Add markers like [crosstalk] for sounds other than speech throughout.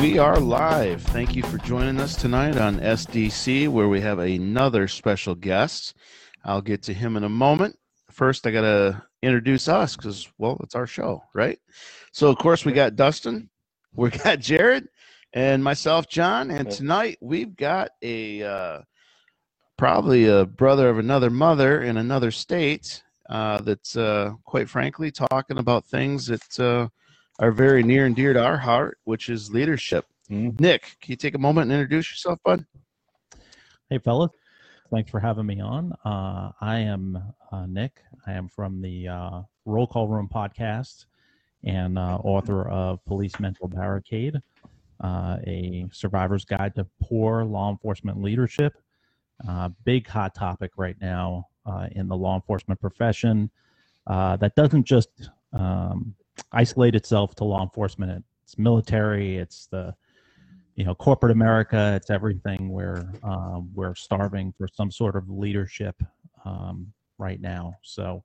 We are live. Thank you for joining us tonight on SDC, where we have another special guest. I'll get to him in a moment. First, I got to introduce us because, well, it's our show, right? So, of course, we got Dustin, we got Jerrod, and myself, Jon. And tonight we've got a uh, probably a brother of another mother in another state uh, that's, uh, quite frankly, talking about things that uh, are very near and dear to our heart, which is leadership. Mm-hmm. Nick, can you take a moment and introduce yourself, bud? Hey, fellas. Thanks for having me on. Uh, I am uh, Nick. I am from the uh, Roll Call Room podcast and uh, author of Police Mental Barricade, uh, a survivor's guide to poor law enforcement leadership. Uh, big hot topic right now uh, in the law enforcement profession uh, that doesn't just um, isolate itself to law enforcement. It's military. It's the you know corporate America. It's everything. Where um, we're starving for some sort of leadership um, right now. So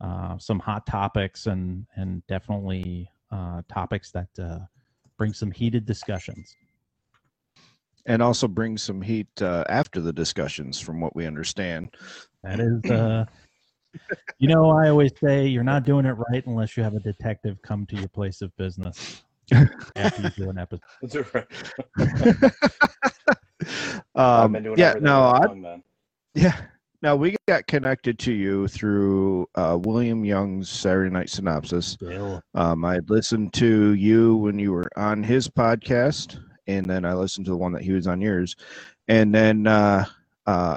uh, some hot topics and and definitely uh, topics that uh, bring some heated discussions. and also bring some heat uh, after the discussions from what we understand That is, uh, you know, I always say you're not doing it right unless you have a detective come to your place of business after you do an episode. [laughs] That's right. [laughs] Um, yeah no I, wrong then. yeah now we got connected to you through uh, william young's saturday night synopsis um, i had listened to you when you were on his podcast and then i listened to the one that he was on yours and then uh, uh,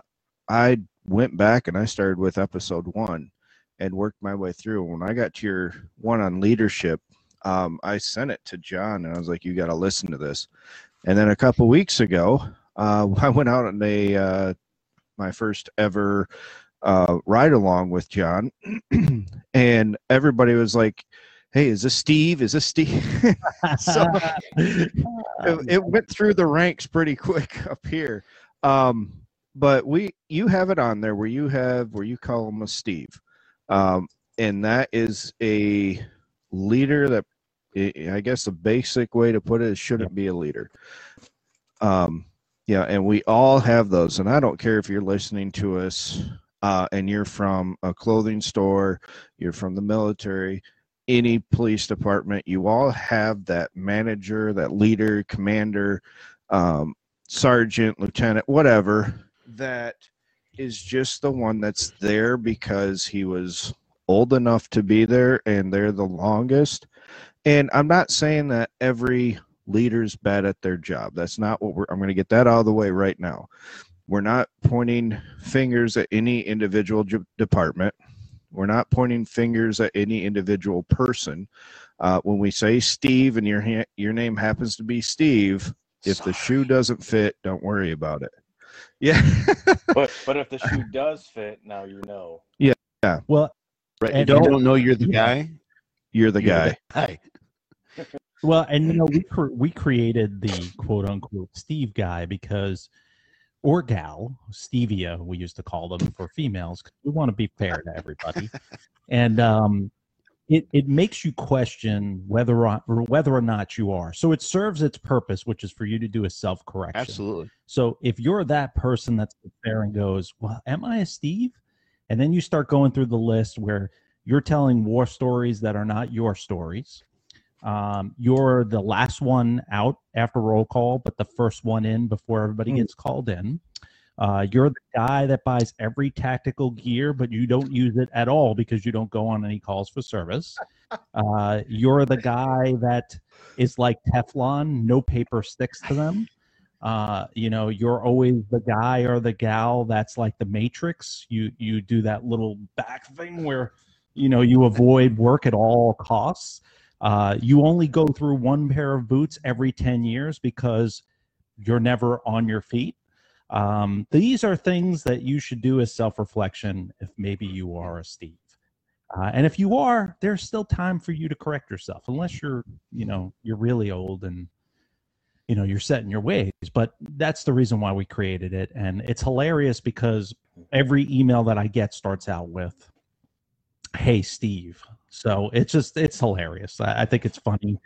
i went back and i started with episode one and worked my way through. When i got to your one on leadership um, i sent it to jon and i was like you got to listen to this. And then a couple weeks ago uh, [laughs] i went out on a uh, my first ever uh, ride along with jon [clears throat] and everybody was like hey is this steve? Is this steve? [laughs] So- [laughs] it, it went through the ranks pretty quick up here. Um but we you have it on there where you have where you call him a steve. Um and that is a leader that i guess the basic way to put it is shouldn't be a leader. Um yeah and we all have those and i don't care if you're listening to us uh and you're from a clothing store you're from the military any police department, you all have that manager, that leader, commander, um, sergeant, lieutenant, whatever, that is just the one that's there because he was old enough to be there and they're the longest. And I'm not saying that every leader's bad at their job. That's not what we're, I'm going to get that out of the way right now. We're not pointing fingers at any individual j- department. We're not pointing fingers at any individual person. Uh, when we say Steve and your ha- your name happens to be Steve, if the shoe doesn't fit, don't worry about it. Yeah, [laughs] But but if the shoe does fit, now you know. Yeah. Yeah. Well, Right. And- if you don't know you're the guy, you're the you're guy. the guy. well, and you know, we cr- we created the quote unquote Steve guy because, or gal, Stevia, we used to call them for females. 'cause we want to be fair to everybody, and um, it it makes you question whether or, whether or not you are. So it serves its purpose, which is for you to do a self correction. Absolutely. So if you're that person that's there and goes, well, am I a Steve? And then you start going through the list where you're telling war stories that are not your stories. Um, you're the last one out after roll call, but the first one in before everybody Mm. gets called in. Uh, you're the guy that buys every tactical gear, but you don't use it at all because you don't go on any calls for service. Uh, you're the guy that is like Teflon, no paper sticks to them. Uh you know you're always the guy or the gal that's like the matrix. You you do that little back thing where you know you avoid work at all costs. Uh you only go through one pair of boots every 10 years because you're never on your feet um these are things that you should do as self-reflection if maybe you are a steve. Uh, and if you are there's still time for you to correct yourself unless you're you know you're really old and you know you're set in your ways. But that's the reason why we created it. And it's hilarious because every email that i get starts out with hey steve. So it's just it's hilarious. I, I think it's funny.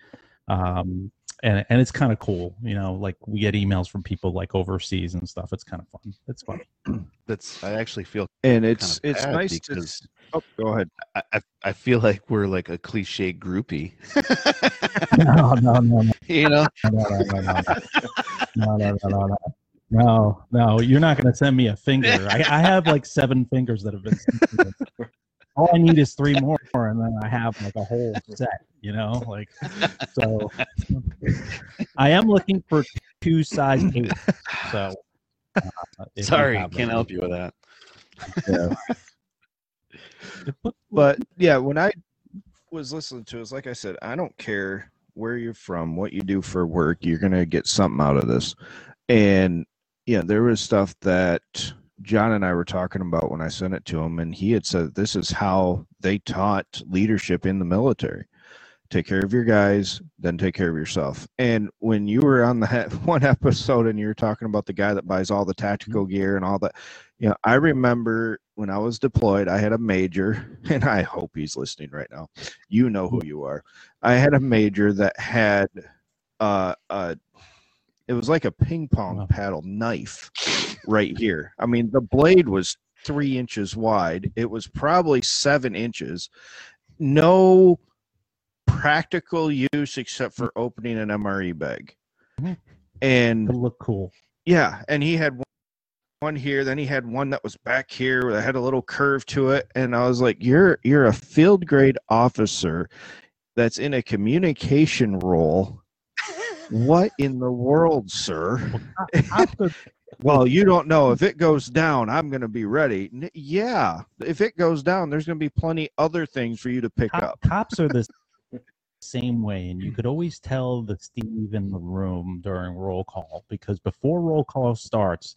Um and and it's kind of cool. You know, like we get emails from people like overseas and stuff. It's kind of fun. It's funny. [clears throat] That's I actually feel and it's it's nice because, to. Oh, go ahead. I, I, feel like we're like a cliche groupie. [laughs] no, no, no, no. You know. [laughs] no, no, no, no, no, no, no, no. No, no, you're not going to send me a finger. I, I have like seven fingers that have been. [laughs] Sent to me. All I need is three more, and then I have like a whole set. You know, like so. I am looking for two size eight. So, uh, sorry, can't them. help you with that. Yeah. [laughs] But yeah, when I was listening to it, it's like I said, I don't care where you're from, what you do for work, you're gonna get something out of this. And yeah, there was stuff that Jon and I were talking about when I sent it to him, and he had said this is how they taught leadership in the military. Take care of your guys, then take care of yourself. And when you were on the [laughs] one episode and you were talking about the guy that buys all the tactical gear and all that, you know, I remember when I was deployed, I had a major, [laughs] and I hope he's listening right now. You know who you are. I had a major that had uh, uh it was like a ping pong paddle knife right here. I mean, the blade was three inches wide. It was probably seven inches. No practical use except for opening an MRE bag. Mhm. And look cool. yeah, and he had one- one here, then he had one that was back here that had a little curve to it, and I was like, "You're you're a field grade officer that's in a communication role. What in the world, sir?" [laughs] Well, you don't know if it goes down, I'm going to be ready. N- Yeah, if it goes down, there's going to be plenty other things for you to pick cop- up. cops are the [laughs] same way, and you could always tell the Steve in the room during roll call because before roll call starts,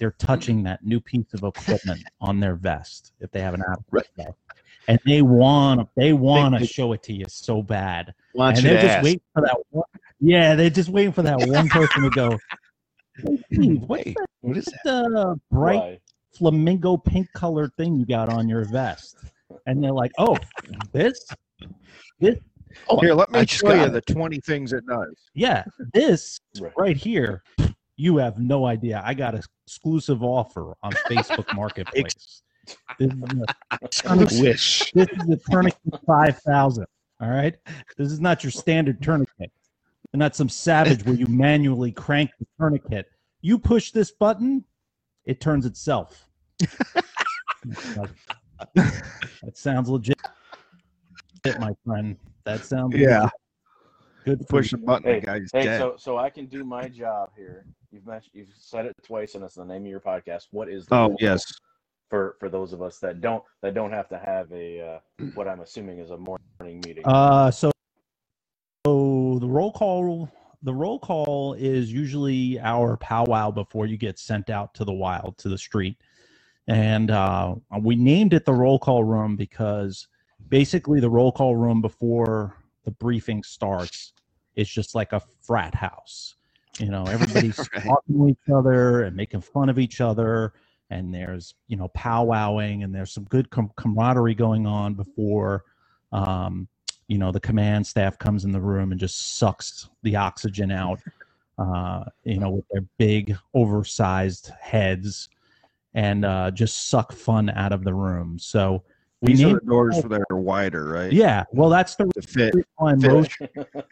they're touching that new piece of equipment [laughs] on their vest if they have an app, Right. and they want they want to show it to you so bad, Want and they're just ask. waiting for that one. Yeah, they're just waiting for that one person to go. [laughs] "Hey, Wait, what is that? the bright Why? flamingo pink colored thing you got on your vest? And they're like, oh, this, this, Oh, Here, let me I show you got the 20 things it does. yeah, this [laughs] Right. right here. You have no idea. I got an exclusive offer on Facebook Marketplace. [laughs] This is a tourniquet, wish. this is a tourniquet five thousand. All right, this is not your standard tourniquet, and not some savage where you [laughs] manually crank the tourniquet. You push this button, it turns itself. [laughs] that sounds legit, my friend. That sounds Yeah. legit. Good for Push the button, Hey, guy's Hey, dead. so so I can do my job here. You've mentioned you've said it twice, and it's the name of your podcast. What is the oh, yes. for for those of us that don't that don't have to have a uh, what I'm assuming is a morning meeting. Uh, so, so the roll call, the roll call is usually our powwow before you get sent out to the wild, to the street, and uh, we named it the roll call room because basically the roll call room before the briefing starts is just like a frat house. You know, everybody's [laughs] Right. talking to each other and making fun of each other, and there's you know powwowing, and there's some good com- camaraderie going on before um, you know the command staff comes in the room and just sucks the oxygen out [laughs] uh, you know with their big oversized heads and uh, just suck fun out of the room so we These are the doors that are wider, right? yeah well that's the To fit. why fit. most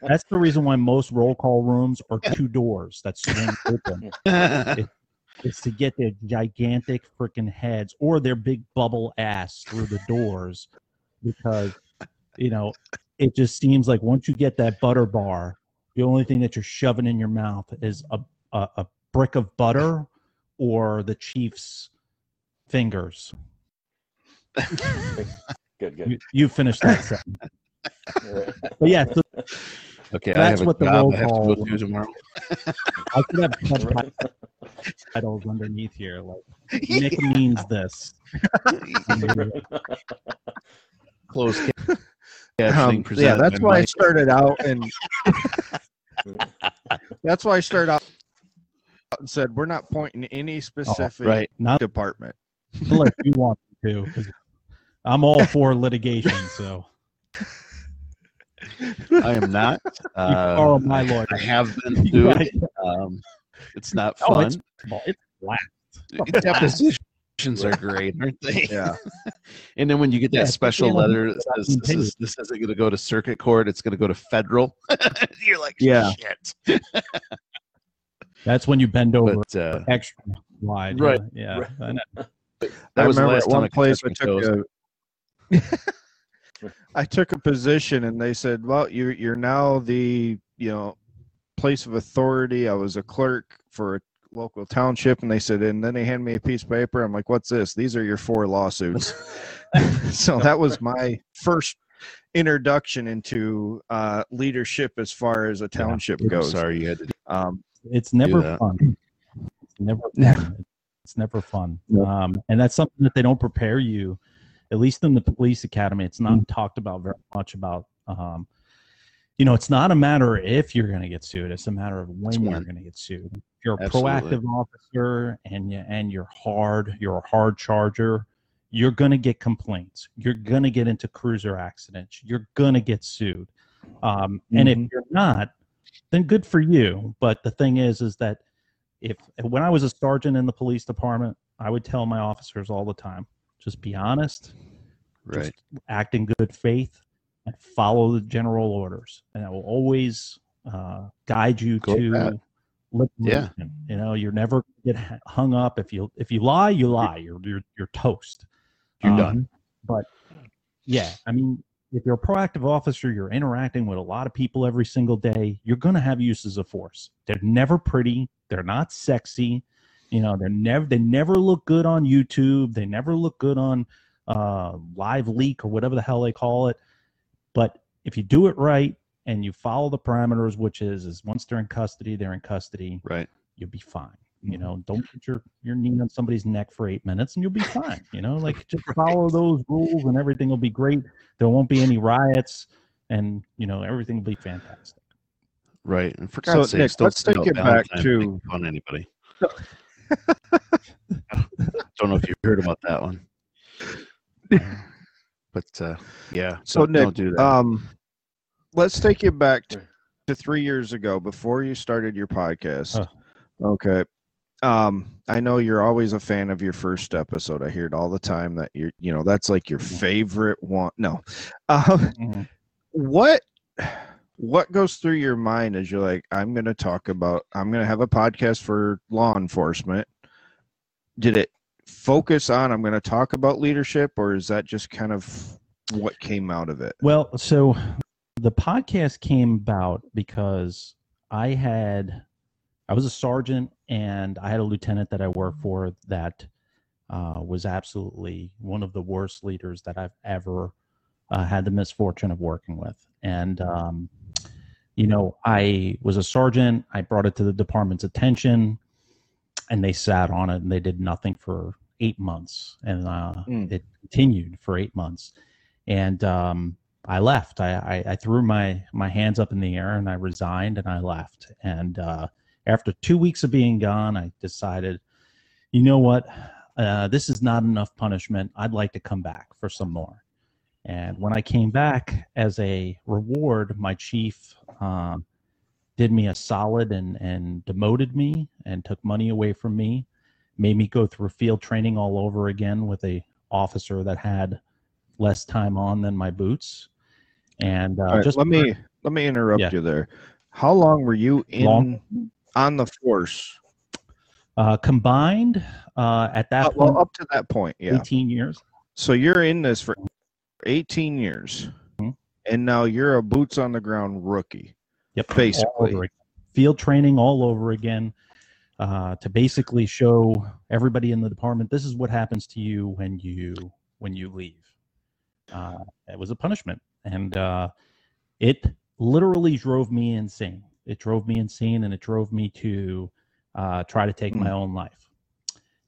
that's the reason why most roll call rooms are two doors that swing [laughs] open [laughs] is to get their gigantic freaking heads or their big bubble ass through the doors because you know it just seems like once you get that butter bar the only thing that you're shoving in your mouth is a, a, a brick of butter or the chief's fingers [laughs] good, good. you, you finished that sentence Right. [laughs] but yeah so okay, I That's have a what the job roll I have to call go to tomorrow. i could have subtitles [laughs] underneath here like nick means this Close Um, yeah, that's by why I started out and [laughs] that's why I started out and said we're not pointing any specific right. not department. unless you want to, to 'cause i'm all for litigation so I am not. [laughs] You Uh, borrow my lawyer. I have been [laughs] sued. Um, it's not Oh, fun. it's it's black. Depositions are great, aren't they? [laughs] Yeah. [laughs] And then when you get that Yeah, special especially letter that says this, is, this isn't going to go to circuit court, it's going to go to federal. [laughs] You're like, Yeah. shit. That's when you bend over But uh, extra wide. Right, Yeah. right. I that I was the remember last at one place I took toes. a I took a position and they said, "Well, you're you're now the you know place of authority." I was a clerk for a local township, and they said, and then they handed me a piece of paper. I'm like, "What's this? These are your four lawsuits." [laughs] so that was my first introduction into uh, leadership as far as a township I'm goes. sorry you had to. Um, It's never that. fun. It's never fun. It's never fun. Yeah. Um, and that's something that they don't prepare you, at least in the police academy. It's not Mm. talked about very much about. Um, you know, it's not a matter of if you're going to get sued. It's a matter of when It's you're going to get sued. If you're a Absolutely. proactive officer and you and you're hard, you're a hard charger. You're going to get complaints. You're going to get into cruiser accidents. You're going to get sued. Um, And if Mhm. you're not, then good for you. But the thing is, is that if when I was a sergeant in the police department, I would tell my officers all the time, just be honest, Right. just act in good faith, and follow the general orders, and I will always uh, guide you Go to that. liberation. You know, you're never get hung up if you if you lie, you lie. You're you're you're toast. You're done. But yeah, I mean, if you're a proactive officer, you're interacting with a lot of people every single day. You're going to have uses of force. They're never pretty. They're not sexy. You know, they're never they never look good on YouTube. They never look good on uh, Live Leak or whatever the hell they call it. But if you do it right and you follow the parameters, which is is once they're in custody, they're in custody. Right. You'll be fine. You mm-hmm. know, don't put your your knee on somebody's neck for eight minutes, and you'll be fine. You know, like [laughs] just follow those rules, and everything will be great. There won't be any riots, and you know everything will be fantastic. Right. And for So, God's Nick, sakes, don't let's take it back to- on anybody. [laughs] I don't know if you heard about that one. [laughs] But uh, yeah, So, don't, Nick, don't do that. Um, let's take you back to, to three years ago before you started your podcast. Huh. Okay. Um, I know you're always a fan of your first episode. I hear it all the time that you're, you know, that's like your favorite one. No. [laughs] Um, what what goes through your mind as you're like, I'm gonna talk about I'm gonna have a podcast for law enforcement. Did it focus on I'm gonna talk about leadership or is that just kind of what came out of it? Well, so the podcast came about because I had I was a sergeant and I had a lieutenant that I worked for that uh, was absolutely one of the worst leaders that I've ever uh, had the misfortune of working with. And um, you know, I was a sergeant. I brought it to the department's attention, and they sat on it and they did nothing for eight months, and uh, Mm. it continued for eight months. And um, I left. I, I, I threw my my hands up in the air and I resigned and I left. And uh, after two weeks of being gone, I decided, you know what, uh, this is not enough punishment. I'd like to come back for some more. And when I came back as a reward, my chief um, did me a solid and, and demoted me and took money away from me, made me go through field training all over again with a officer that had less time on than my boots. And uh, right, just let me let me interrupt Yeah. you there. How long were you in Long? on the force? uh, combined uh, at that Uh, point, well, up to that point, yeah. 18 years. So you're in this for 18 years, Mhm. and now you're a boots on the ground rookie. Yep. all Basically. Field training all over again uh, to basically show everybody in the department this is what happens to you when you when you leave. Uh, it was a punishment, and uh, it literally drove me insane. It drove me insane, and it drove me to uh, try to take my own life.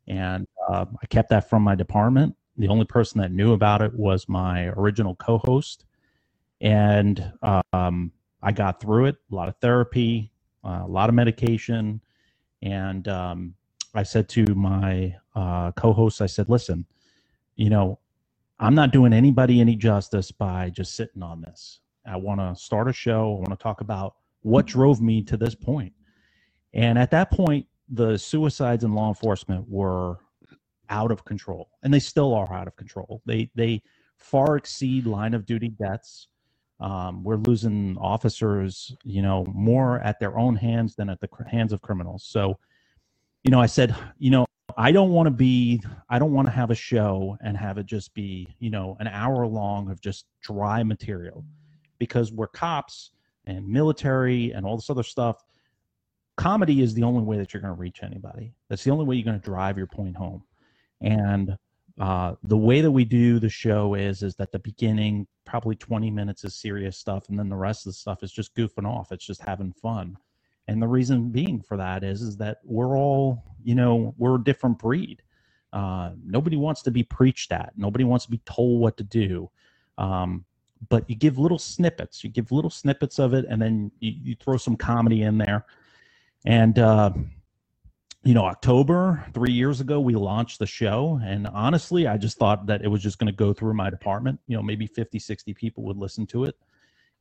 And uh, I kept that from my department. The only person that knew about it was my original co-host, and um, I got through it. A lot of therapy, uh, a lot of medication, and um, I said to my uh, co-host, I said, "Listen, you know, I'm not doing anybody any justice by just sitting on this. I want to start a show. I want to talk about what drove me to this point. And at that point, the suicides in law enforcement were out of control, and they still are out of control. They they far exceed line of duty deaths. Um, we're losing officers, you know, more at their own hands than at the hands of criminals. So, you know, I said, you know, I don't want to be, I don't want to have a show and have it just be, you know, an hour long of just dry material because we're cops and military and all this other stuff. Comedy is the only way that you're going to reach anybody. That's the only way you're going to drive your point home. And uh, the way that we do the show is is that the beginning probably 20 minutes is serious stuff and then the rest of the stuff is just goofing off. It's just having fun. And the reason being for that is is that we're all you know we're a different breed. Uh, nobody wants to be preached at. Nobody wants to be told what to do. Um, but you give little snippets. You give little snippets of it and then you, you throw some comedy in there. And uh, you know, October three years ago, we launched the show. And honestly, I just thought that it was just going to go through my department. You know, maybe 50, 60 people would listen to it.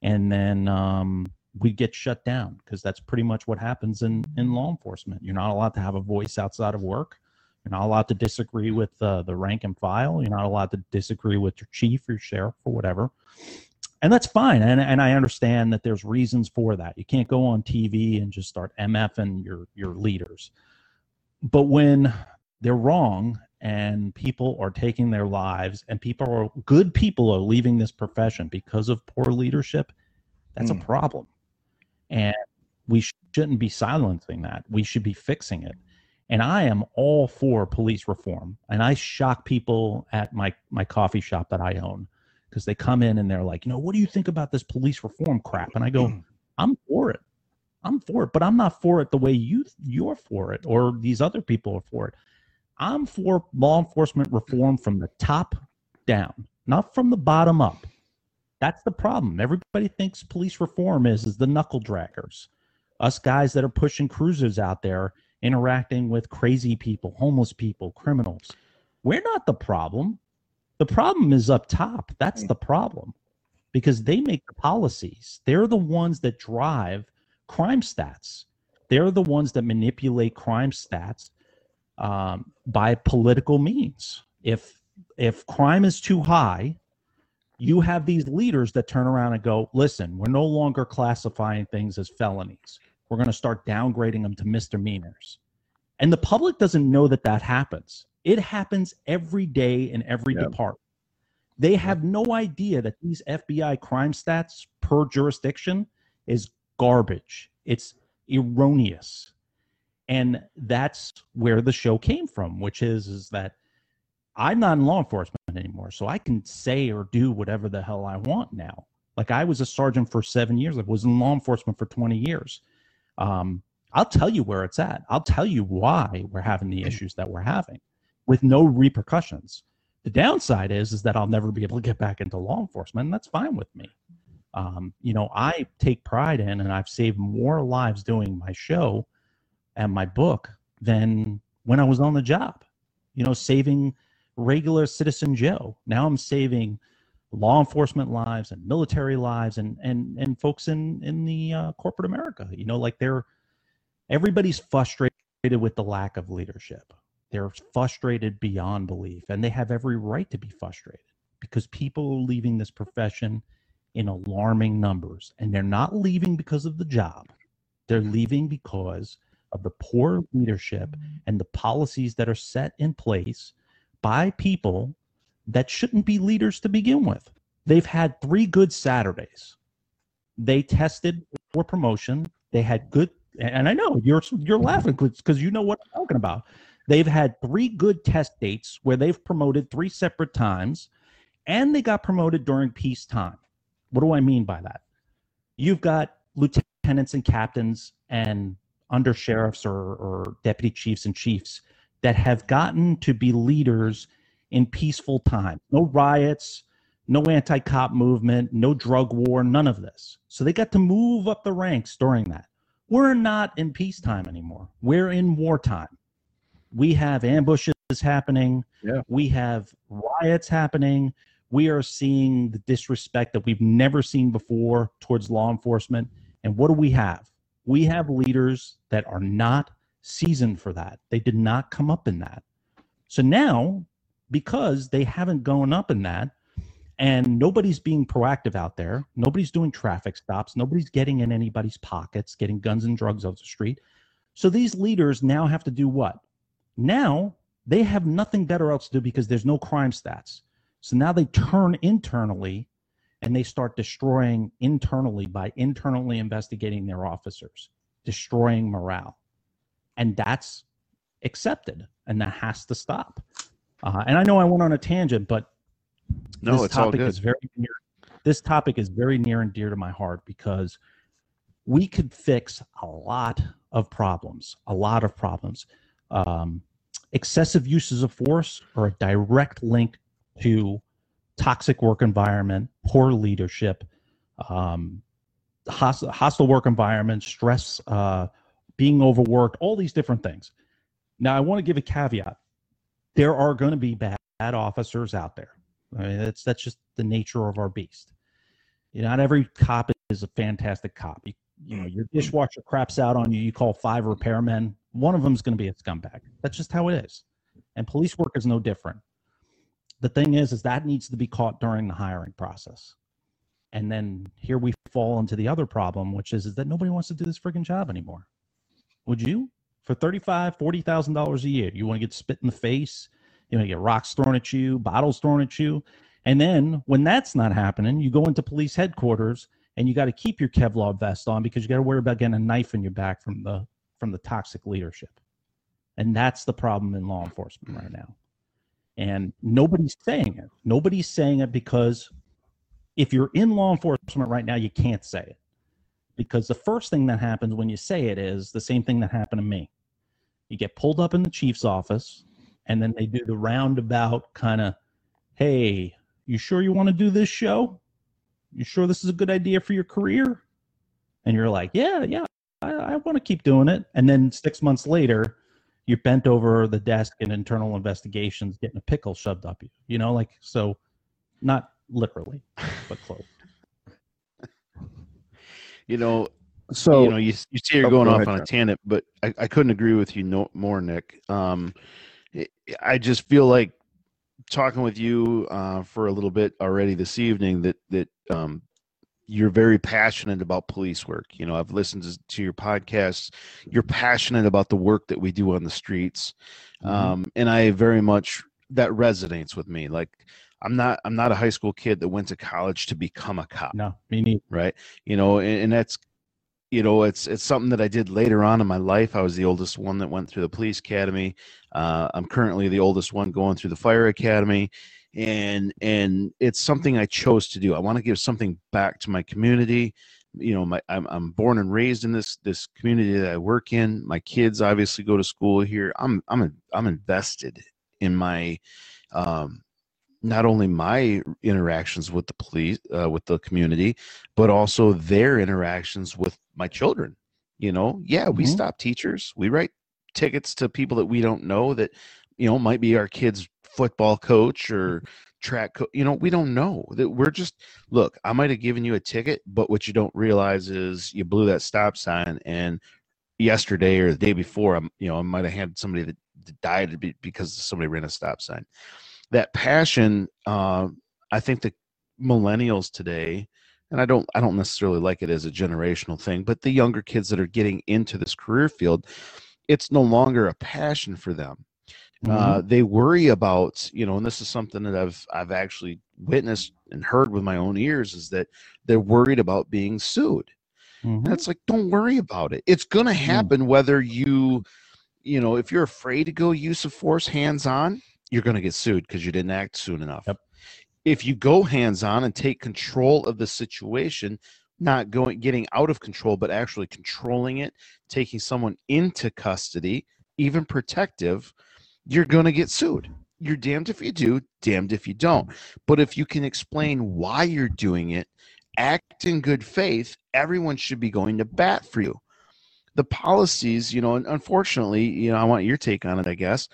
And then um, we'd get shut down because that's pretty much what happens in, in law enforcement. You're not allowed to have a voice outside of work. You're not allowed to disagree with uh, the rank and file. You're not allowed to disagree with your chief or your sheriff or whatever. And that's fine. And, and I understand that there's reasons for that. You can't go on TV and just start MFing your, your leaders but when they're wrong and people are taking their lives and people are good people are leaving this profession because of poor leadership that's mm. a problem. And we shouldn't be silencing that. We should be fixing it. And i am all for police reform. And i shock people at my my coffee shop that i own because they come in and they're like you know what do you think about this police reform crap? And i go [clears throat] i'm for it I'm for it, but I'm not for it the way you you're for it or these other people are for it. I'm for law enforcement reform from the top down, not from the bottom up. That's the problem. Everybody thinks police reform is is the knuckle draggers, us guys that are pushing cruisers out there interacting with crazy people, homeless people, criminals. We're not the problem. The problem is up top. That's the problem because they make the policies. They're the ones that drive crime stats. They're the ones that manipulate crime stats um, by political means. If if crime is too high, you have these leaders that turn around and go, "Listen, we're no longer classifying things as felonies. We're going to start downgrading them to misdemeanors." And the public doesn't know that that happens. It happens every day in every yep. department. They have no idea that these FBI crime stats per jurisdiction is garbage. It's erroneous. And that's where the show came from, which is is that I'm not in law enforcement anymore, so I can say or do whatever the hell I want now. Like I was a sergeant for seven years. I was in law enforcement for 20 years. Um, I'll tell you where it's at. I'll tell you why we're having the issues that we're having with no repercussions. The downside is is that I'll never be able to get back into law enforcement, and that's fine with me um, you know, I take pride in, and I've saved more lives doing my show and my book than when I was on the job. You know, saving regular citizen Joe. Now I'm saving law enforcement lives and military lives and and and folks in in the uh, corporate America. You know, like they're everybody's frustrated with the lack of leadership. They're frustrated beyond belief, and they have every right to be frustrated because people are leaving this profession in alarming numbers. And they're not leaving because of the job, they're leaving because of the poor leadership and the policies that are set in place by people that shouldn't be leaders to begin with. They've had three good Saturdays. They tested for promotion. They had good, and I know you're you're laughing because you know what I'm talking about. They've had three good test dates where they've promoted three separate times, and they got promoted during peacetime. What do I mean by that? You've got lieutenants and captains and under sheriffs or, or deputy chiefs and chiefs that have gotten to be leaders in peaceful time. No riots, no anti cop movement, no drug war, none of this. So they got to move up the ranks during that. We're not in peacetime anymore. We're in wartime. We have ambushes happening. Yeah. We have riots happening We are seeing the disrespect that we've never seen before towards law enforcement. And what do we have? We have leaders that are not seasoned for that. They did not come up in that. So now, because they haven't gone up in that, and nobody's being proactive out there, nobody's doing traffic stops, nobody's getting in anybody's pockets, getting guns and drugs off the street. So these leaders now have to do what? Now they have nothing better else to do because there's no crime stats. So now they turn internally and they start destroying internally by internally investigating their officers, destroying morale. And that's accepted and that has to stop. Uh, and I know I went on a tangent, but No, this topic is very near this topic is very near and dear to my heart because we could fix a lot of problems a lot of problems um, excessive uses of force are a direct link to toxic work environment poor leadership um, hostile, hostile work environment stress uh, being overworked all these different things now i want to give a caveat there are going to be bad, bad officers out there I mean, that's that's just the nature of our beast. You know, not every cop is a fantastic cop. You, you know, your dishwasher craps out on you. You call five repairmen. One of them is going to be a scumbag. That's just how it is. And police work is no different. The thing is, is that needs to be caught during the hiring process. And then here we fall into the other problem, which is, is that nobody wants to do this freaking job anymore. Would you? For thirty-five, forty thousand dollars a year, you want to get spit in the face? You know, you get rocks thrown at you, bottles thrown at you. And then when that's not happening, you go into police headquarters and you got to keep your Kevlar vest on because you got to worry about getting a knife in your back from the from the toxic leadership. And that's the problem in law enforcement right now. And nobody's saying it. Nobody's saying it because if you're in law enforcement right now, you can't say it. Because the first thing that happens when you say it is the same thing that happened to me. You get pulled up in the chief's office, and then they do the roundabout kind of, hey, you sure you want to do this show? You sure this is a good idea for your career? And you're like, yeah, yeah, I, I want to keep doing it. And then six months later, you're bent over the desk in internal investigations, getting a pickle shoved up you. You know, like so, not literally, but close. [laughs] You know, So you know, you, you see you're Oh, going go off ahead, on a tangent, but I, I couldn't agree with you no more, Nick. Um, I- I just feel like talking with you uh, for a little bit already this evening that that um, you're very passionate about police work. You know, I've listened to, your podcasts. You're passionate about the work that we do on the streets, Mhm. um, and I very much that resonates with me. Like, I'm not I'm not a high school kid that went to college to become a cop No, me neither. right you know and, and that's you know it's it's something that i did later on in my life i was the oldest one that went through the police academy uh, i'm currently the oldest one going through the fire academy and and it's something i chose to do. I want to give something back to my community. You know my I'm, I'm born and raised in this this community that i work in. My kids obviously go to school here. I'm i'm i'm invested in my um not only my interactions with the police uh, with the community but also their interactions with my children. You know yeah we Mhm. stop teachers. We write tickets to people that we don't know that you know might be our kids football coach or track co- you know we don't know. That we're just look i might have given you a ticket but what you don't realize is you blew that stop sign and yesterday or the day before i'm you know i might have had somebody that that died because somebody ran a stop sign. That passion uh, i think the millennials today and i don't i don't necessarily like it as a generational thing but the younger kids that are getting into this career field it's no longer a passion for them uh, they worry about you know and this is something that i've i've actually witnessed and heard with my own ears is that they're worried about being sued Mhm. and it's like, don't worry about it. It's going to happen whether you, you know, if you're afraid to go use of force hands on, you're going to get sued because you didn't act soon enough. Yep. If you go hands on and take control of the situation, not going getting out of control, but actually controlling it, taking someone into custody, even protective, you're going to get sued. You're damned if you do, damned if you don't. But if you can explain why you're doing it, act in good faith, everyone should be going to bat for you. The policies, you know, and unfortunately, you know, I want your take on it, I guess.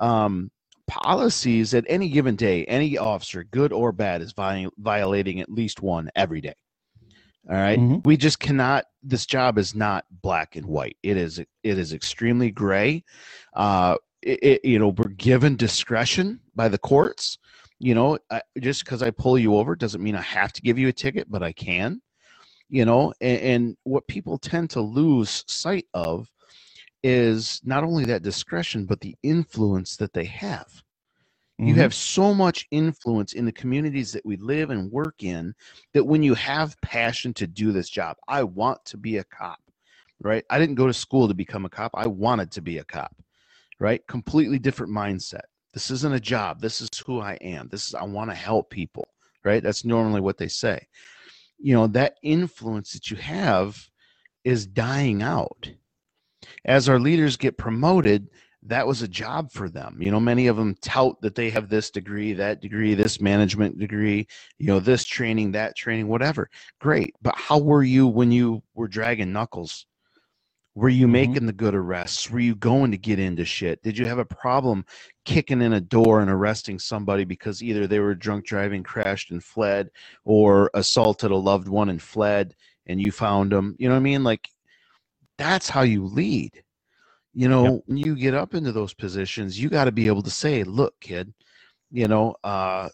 Um, policies at any given day, any officer, good or bad, is vi- violating at least one every day. All right? Mhm. we just cannot. This job is not black and white. It is. It is extremely gray. Uh, it, it, you know, we're given discretion by the courts. You know, I, just because I pull you over doesn't mean I have to give you a ticket, but I can. You know, and, and what people tend to lose sight of is not only that discretion, but the influence that they have. You Mhm. have so much influence in the communities that we live and work in that when you have passion to do this job, I want to be a cop, right? I didn't go to school to become a cop. I wanted to be a cop, right? Completely different mindset. This isn't a job. This is who I am. This is, I want to help people, right? That's normally what they say. You know, that influence that you have is dying out. As our leaders get promoted, that was a job for them. You know, many of them tout that they have this degree, that degree, this management degree, you know, this training, that training, whatever. Great. But how were you when you were dragging knuckles? Were you Mhm. making the good arrests? Were you going to get into shit? Did you have a problem kicking in a door and arresting somebody because either they were drunk driving, crashed and fled, or assaulted a loved one and fled and you found them? You know what I mean? Like, that's how you lead you know when you get up into those positions you got to be able to say look kid you know uh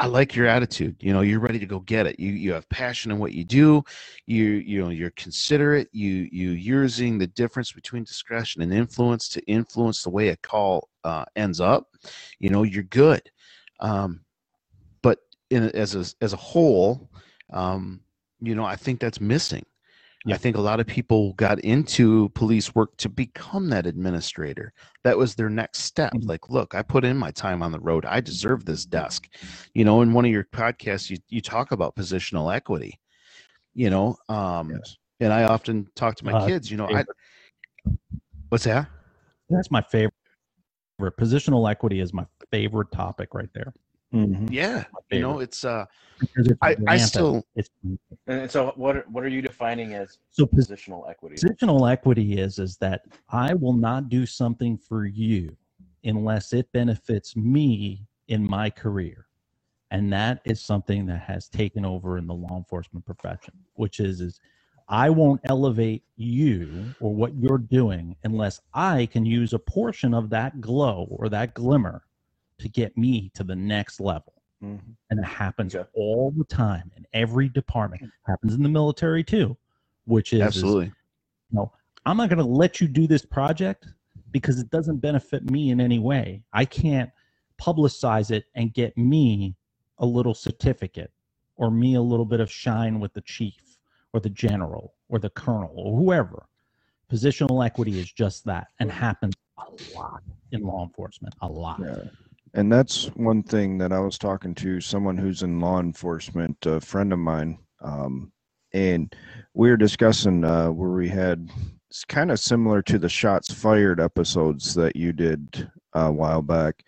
i like your attitude you know you're ready to go get it. You you have passion in what you do. You you know you're considerate. You you using the difference between discretion and influence to influence the way a call uh, ends up you know you're good. Um but in as a as a whole um you know i think that's missing Yeah. I think a lot of people got into police work to become that administrator. That was their next step. Mhm. Like, look, I put in my time on the road. I deserve this desk. You know, in one of your podcasts, you, you talk about positional equity, you know, um, Yes. and I often talk to my Uh, kids, you know, I, what's that? That's my favorite. Positional equity is my favorite topic right there. Mhm. Yeah. You know, it's, uh, it's I, I still, It's And so, what are, what are you defining as so positional equity? positional equity is is that I will not do something for you unless it benefits me in my career. And that is something that has taken over in the law enforcement profession, which is is I won't elevate you or what you're doing unless I can use a portion of that glow or that glimmer to get me to the next level Mhm. and it happens Okay. all the time in every department happens in the military too which is, is absolutely. i'm not going to let you do this project because it doesn't benefit me in any way i can't publicize it and get me a little certificate or me a little bit of shine with the chief or the general or the colonel or whoever positional equity is just that and happens a lot in law enforcement a lot Yeah. And that's one thing that I was talking to someone who's in law enforcement, a friend of mine, um, and we were discussing uh, where we had it's kind of similar to the shots fired episodes that you did uh, a while back.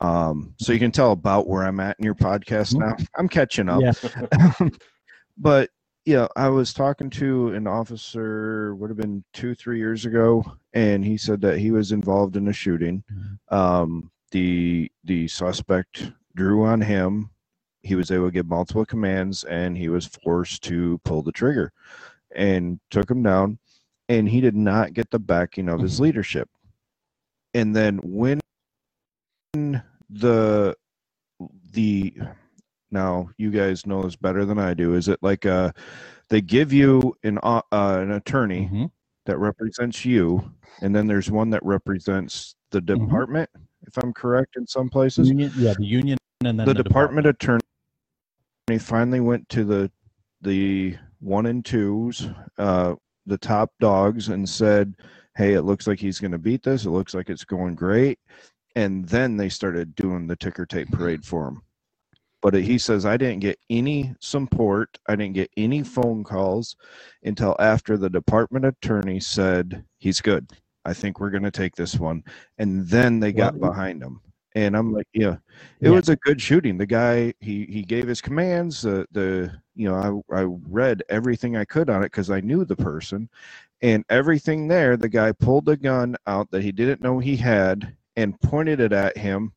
Um, so you can tell about where I'm at in your podcast now. I'm catching up. yeah [laughs] but yeah, I was talking to an officer, would have been two, three years ago, and he said that he was involved in a shooting. Mhm. Um, the the suspect drew on him. He was able to give multiple commands, and he was forced to pull the trigger, and took him down. And he did not get the backing of his Mhm. leadership. And then when the the now you guys know this better than I do. Is it like uh they give you an uh, uh, an attorney Mhm. that represents you, and then there's one that represents the Mhm. department, if I'm correct, in some places. Union, yeah, the union and then the, department, attorney finally went to the the one and twos, uh, the top dogs, and said, "Hey, it looks like he's going to beat this. It looks like it's going great." And then they started doing the ticker tape parade for him. But he says, "I didn't get any support. I didn't get any phone calls until after the department attorney said he's good. I think we're going to take this one." And then they got Well, behind him. And I'm like, yeah, it Yeah. was a good shooting. The guy he he gave his commands. The the you know I I read everything I could on it because I knew the person, and everything there. The guy pulled the gun out that he didn't know he had and pointed it at him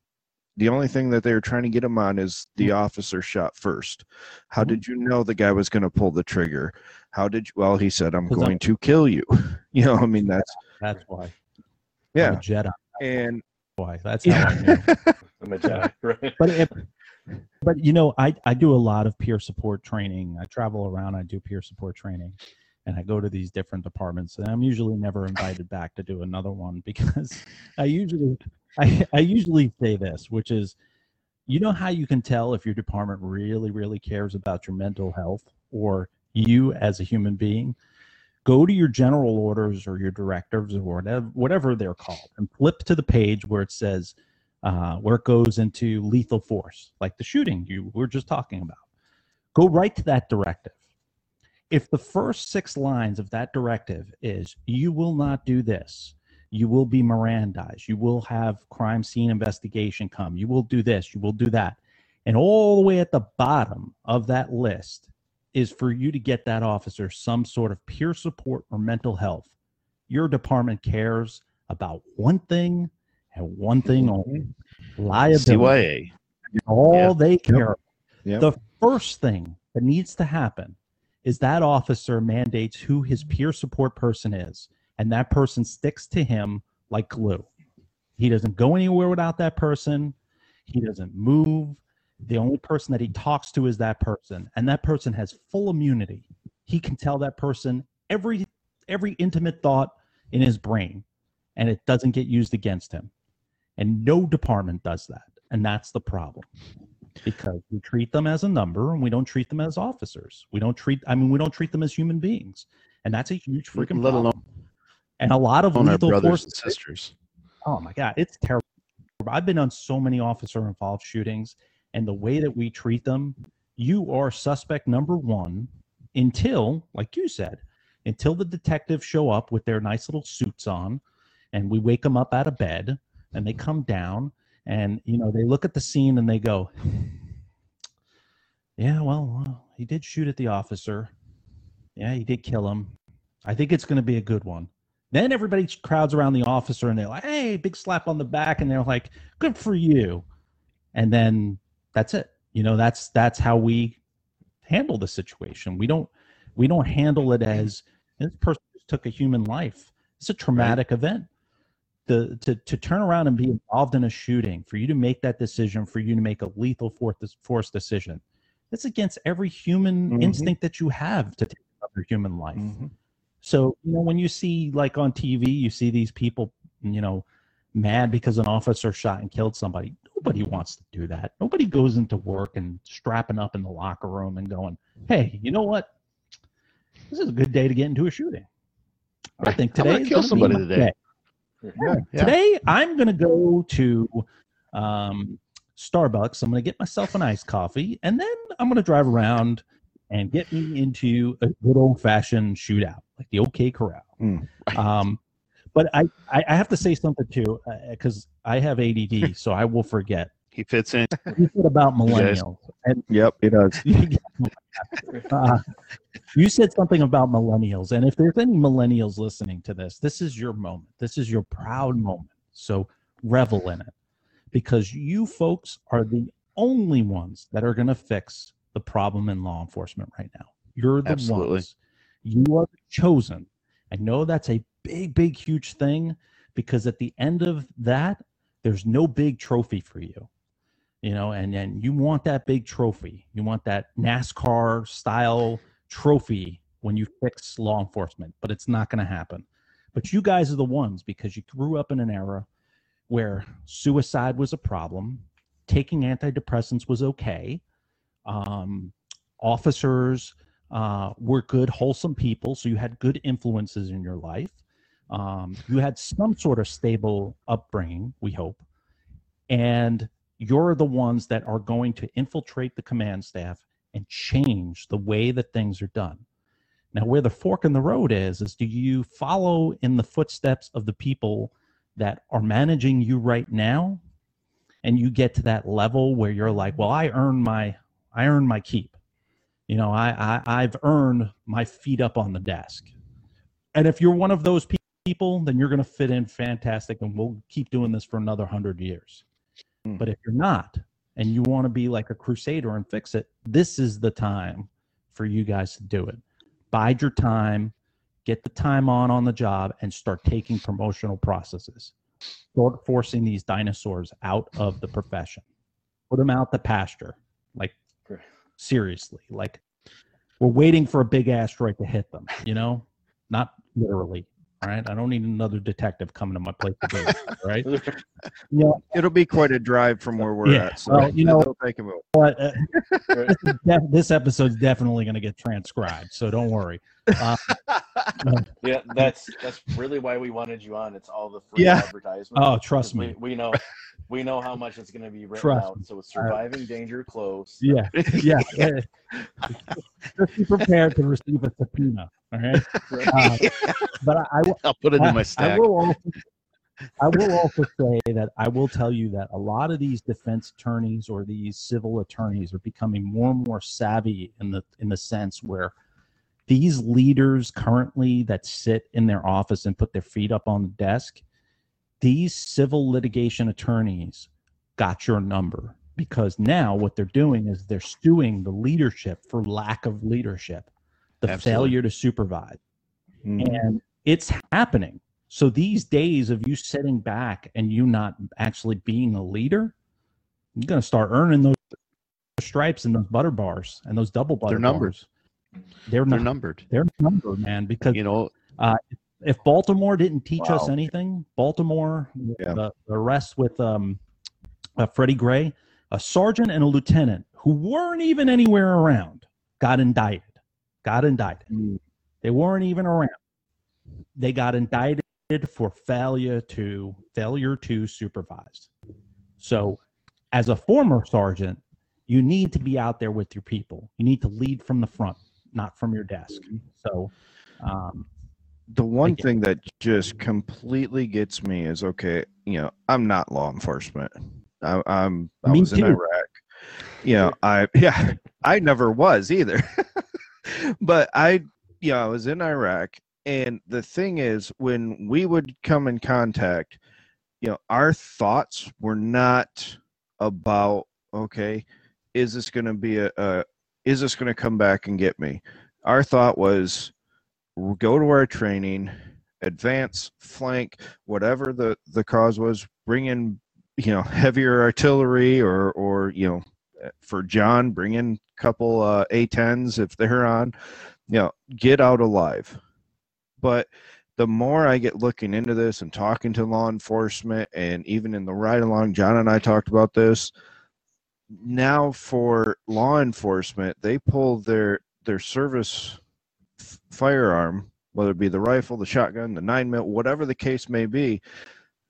the only thing that they were trying to get him on is the officer shot first. How Mhm. did you know the guy was going to pull the trigger? How did you? Well, he said, "I'm 'Cause I'm- going to kill you." [laughs] You know, I mean, that's That's why. I'm yeah. a Jedi. And Why? That's how I knew. [laughs] I'm a Jedi, right? but if, but you know I, I do a lot of peer support training i travel around i do peer support training and i go to these different departments and i'm usually never invited back to do another one because [laughs] i usually I, I usually say this which is you know how you can tell if your department really really cares about your mental health or you as a human being go to your general orders or your directives or whatever whatever they're called and flip to the page where it says uh, where it goes into lethal force, like the shooting you were just talking about. Go right to that directive. If the first six lines of that directive is you will not do this, you will be Mirandized, you will have crime scene investigation come, you will do this, you will do that. And all the way at the bottom of that list is for you to get that officer some sort of peer support or mental health. Your department cares about one thing and one thing mm-hmm. only liability. CYA. All Yeah. they care. Yep. The first thing that needs to happen is that officer mandates who his peer support person is, and that person sticks to him like glue. He doesn't go anywhere without that person. He doesn't move. The only person that he talks to is that person, and that person has full immunity. He can tell that person every every intimate thought in his brain, and it doesn't get used against him. And no department does that. And that's the problem. Because we treat them as a number and we don't treat them as officers. We don't treat I mean we don't treat them as human beings. And that's a huge freaking Let problem. alone And a lot of our lethal brothers force and sisters. Oh my god, it's terrible. I've been on so many officer involved shootings and the way that we treat them, you are suspect number 1 until like you said, until the detectives show up with their nice little suits on and we wake them up out of bed and they come down and you know they look at the scene and they go yeah well uh, he did shoot at the officer. Yeah he did kill him. I think it's going to be a good one. Then everybody crowds around the officer and they're like hey big slap on the back and they're like good for you. And then that's it. You know that's that's how we handle the situation. We don't we don't handle it as this person just took a human life. It's a traumatic event. The to, to turn around and be involved in a shooting for you to make that decision for you to make a lethal force, decision it's against every human Mhm. instinct that you have to take another human life. Mhm. so you know when you see like on tv you see these people you know mad because an officer shot and killed somebody nobody wants to do that nobody goes into work and strapping up in the locker room and going hey you know what this is a good day to get into a shooting i think I'm today is kill somebody today. day. Yeah. Today, I'm going to go to um, Starbucks. I'm going to get myself an iced coffee, and then I'm going to drive around and get me into a good old fashioned shootout, like the OK Corral. Mm. Um, but I, I, I have to say something too, because I have ADD, [laughs] so I will forget. He fits in. You said about [laughs] guys- millennials, and Yep, he does. [laughs] uh, you said something about millennials, and if there's any millennials listening to this, this is your moment. This is your proud moment. So revel in it, because you folks are the only ones that are going to fix the problem in law enforcement right now. You're the Absolutely. ones. You are chosen. I know that's a big, big, huge thing because at the end of that, there's no big trophy for you you know and and you want that big trophy. You want that nascar style trophy when you fix law enforcement but it's not going to happen. But you guys are the ones because you grew up in an era where suicide was a problem taking antidepressants was okay um, officers uh, were good wholesome people so you had good influences in your life um, you had some sort of stable upbringing we hope and you're the ones that are going to infiltrate the command staff and change the way that things are done. Now, where the fork in the road is, is do you follow in the footsteps of the people that are managing you right now? And you get to that level where you're like, well, I earn my, I earn my keep. You know, I, I I've earned my feet up on the desk. And if you're one of those pe- people, then you're going to fit in fantastic, and we'll keep doing this for another hundred years Hmm. But if you're not, and you want to be like a crusader and fix it, this is the time for you guys to do it. Bide your time, get the time on on the job, and start taking promotional processes. Start forcing these dinosaurs out of the profession. Put them out the pasture. Like seriously, like we're waiting for a big asteroid to hit them. You know, not literally. All right, I don't need another detective coming to my place to do it. [laughs] Yeah, It'll be quite a drive from where we're Yeah, at. So well, you know- it'll take a minute. but uh, this, [laughs] is this episode's definitely going to get transcribed, so don't worry. Uh, [laughs] Yeah, that's that's really why we wanted you on. It's all the free Yeah. advertisement. oh, trust we, me. we know [laughs] we know how much it's going to be written Trust out. So it's surviving danger close. Yeah, yeah. yeah. [laughs] Just be prepared to receive a subpoena. All right, uh, but I, I, will- I'll put it in my I stack. will also, I will also say that I will tell you that a lot of these defense attorneys or these civil attorneys are becoming more and more savvy in the in the sense where these leaders currently that sit in their office and put their feet up on the desk, these civil litigation attorneys got your number because now what they're doing is they're suing the leadership for lack of leadership, the Absolutely. failure to supervise Mhm. and it's happening. So these days of you sitting back and you not actually being a leader, you're gonna start earning those stripes and those butter bars and those double butter They're numbered. bars. They're They're not. numbered. They're numbered, man. Because You know, if Baltimore didn't teach us anything, Baltimore, Yeah. the, the arrest with um, uh, Freddie Gray, a sergeant and a lieutenant who weren't even anywhere around, got indicted. Got indicted. Mm. They weren't even around. They got indicted for failure to failure to supervise. So, as a former sergeant, you need to be out there with your people. You need to lead from the front, not from your desk. So, um, the one you. thing that just completely gets me is okay you know i'm not law enforcement I, i'm i was in iraq you know i [laughs] yeah i never was either [laughs] but i you know i was in iraq and the thing is when we would come in contact you know our thoughts were not about okay is this going to be a, a is this going to come back and get me our thought was go to our training, advance, flank, whatever the the cause was, bring in you know heavier artillery or or you know for Jon, bring in a couple uh, A10s if they're on, you know, get out alive. But the more I get looking into this and talking to law enforcement, and even in the ride along, Jon and I talked about this. Now, for law enforcement, they pull their their service f- firearm, whether it be the rifle, the shotgun, the nine mil, whatever the case may be,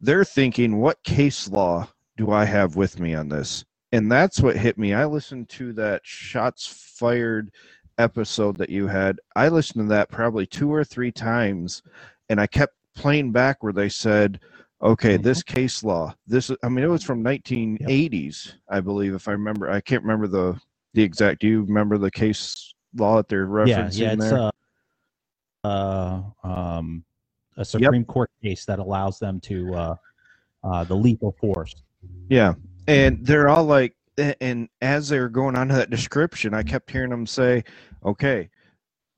they're thinking, what case law do I have with me on this? And that's what hit me. I listened to that shots fired episode that you had. I listened to that probably two or three times, and I kept playing back where they said, okay, Mhm. this case law, this, I mean, it was from 1980s, I believe, if I remember. I can't remember the, the exact, do you remember the case law that they're referencing yeah, yeah, it's there? a, uh, um, a Supreme Court case that allows them to uh, uh, the lethal force. Yeah, and they're all like, and as they're going on to that description, I kept hearing them say, "Okay,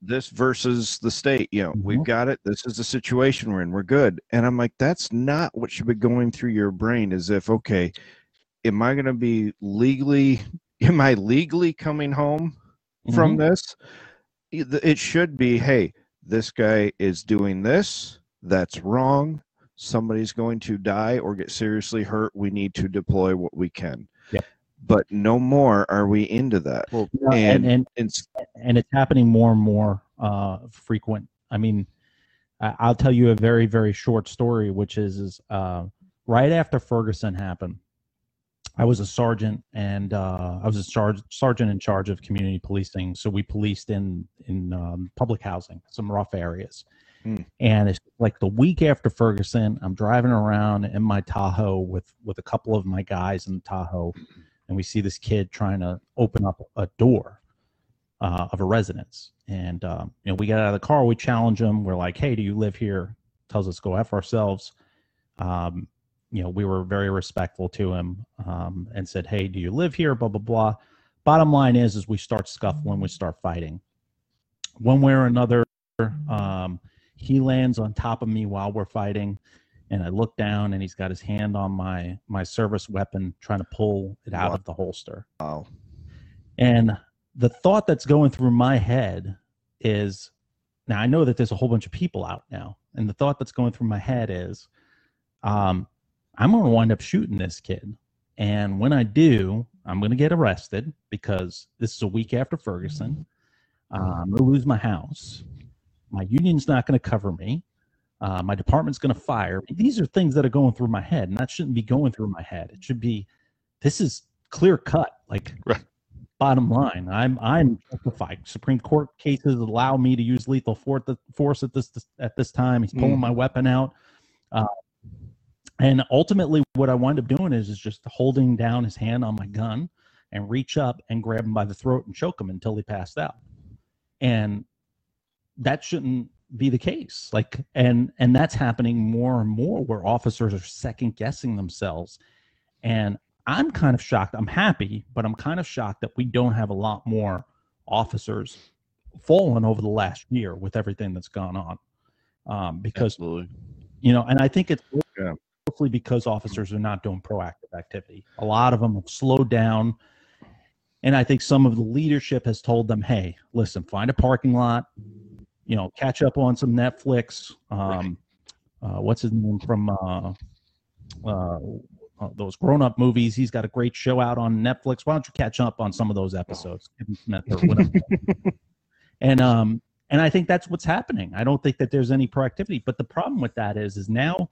this versus the state. You know, we've Mhm. got it. This is the situation we're in. We're good." And I'm like, that's not what should be going through your brain. As if, okay, am I going to be legally? [laughs] Am I legally coming home from this? It should be, hey, this guy is doing this. That's wrong. Somebody's going to die or get seriously hurt. We need to deploy what we can. Yep. But no more are we into that. Well, No, and, and it's and it's happening more and more uh, frequent. I mean, I- I'll tell you a very very short story, which is is uh, right after Ferguson happened. I was a sergeant, and uh, I was a sarge, sergeant in charge of community policing. So we policed in in um, public housing, some rough areas. Hmm. And it's like the week after Ferguson, I'm driving around in my Tahoe with with a couple of my guys in the Tahoe, and we see this kid trying to open up a door uh, of a residence. And um, you know, we get out of the car, we challenge him. We're like, "Hey, do you live here?" Tells us go f ourselves. Um, you know, we were very respectful to him um, and said, "Hey, do you live here?" Blah blah blah. Bottom line is, is we start scuffling, we start fighting. One way or another, um, he lands on top of me while we're fighting, and I look down, and he's got his hand on my my service weapon, trying to pull it out Wow. of the holster. Wow. And the thought that's going through my head is now I know that there's a whole bunch of people out now. And the thought that's going through my head is um, I'm going to wind up shooting this kid. And when I do, I'm going to get arrested because this is a week after Ferguson. Uh, I'm going to lose my house. My union's not going to cover me. Uh, my department's going to fire. These are things that are going through my head, and that shouldn't be going through my head. It should be, this is clear cut. Like, Right. bottom line, I'm I'm justified. Supreme Court cases allow me to use lethal force at this at this time. He's pulling Mm. my weapon out, uh, and ultimately, what I wind up doing is is just holding down his hand on my gun and reach up and grab him by the throat and choke him until he passed out. And that shouldn't be the case. Like, and and that's happening more and more where officers are second guessing themselves. And I'm kind of shocked. I'm happy, but I'm kind of shocked that we don't have a lot more officers fallen over the last year with everything that's gone on. Um, because Absolutely. you know, and I think it's Yeah. mostly because officers are not doing proactive activity. A lot of them have slowed down. And I think some of the leadership has told them, hey, listen, find a parking lot, you know, catch up on some Netflix. Um, uh, what's his name from uh, uh, uh, those grown up movies? He's got a great show out on Netflix. Why don't you catch up on some of those episodes? Kevin Smith or whatever. [laughs] and um, and I think that's what's happening. I don't think that there's any proactivity. But the problem with that is, is now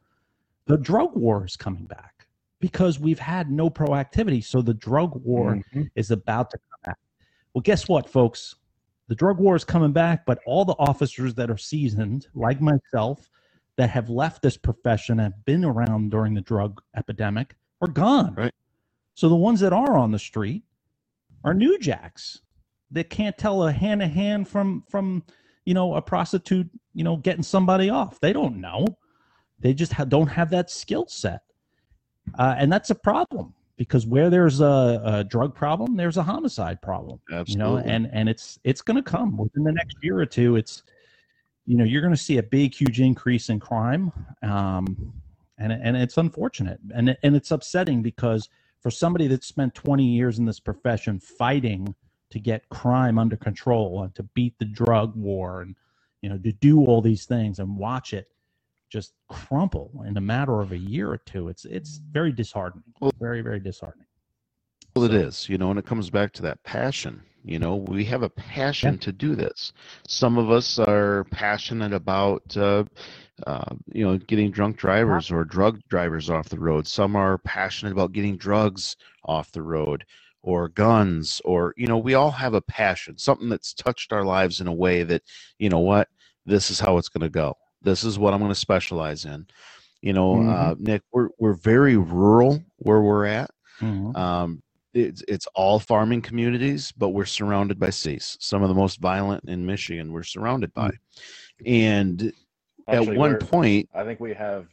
the drug war is coming back because we've had no proactivity. So the drug war Mhm. is about to come back. Well, guess what, folks? The drug war is coming back, but all the officers that are seasoned, like myself, that have left this profession have been around during the drug epidemic are gone. Right. So the ones that are on the street are new jacks that can't tell a hand to hand from from you know a prostitute you know getting somebody off. They don't know. They just ha- don't have that skill set, uh, and that's a problem because where there's a, a drug problem, there's a homicide problem Absolutely. you know and and it's it's going to come within the next year or two it's you know you're going to see a big huge increase in crime um and and it's unfortunate and and it's upsetting because for somebody that spent 20 years in this profession fighting to get crime under control and to beat the drug war and you know to do all these things and watch it just crumple in a matter of a year or two it's it's very disheartening Well- very very disheartening Well, it is, you know, and it comes back to that passion. You know, we have a passion Yeah. to do this. Some of us are passionate about, uh, uh, you know, getting drunk drivers or drug drivers off the road. Some are passionate about getting drugs off the road or guns or, you know, we all have a passion, something that's touched our lives in a way that, you know what, this is how it's going to go. This is what I'm going to specialize in. You know, Mhm. uh, Nick, we're, we're very rural where we're at. Mhm. Um, it's it's all farming communities, but we're surrounded by cities. Some of the most violent in Michigan. We're surrounded by, and Actually, at one point, I think we have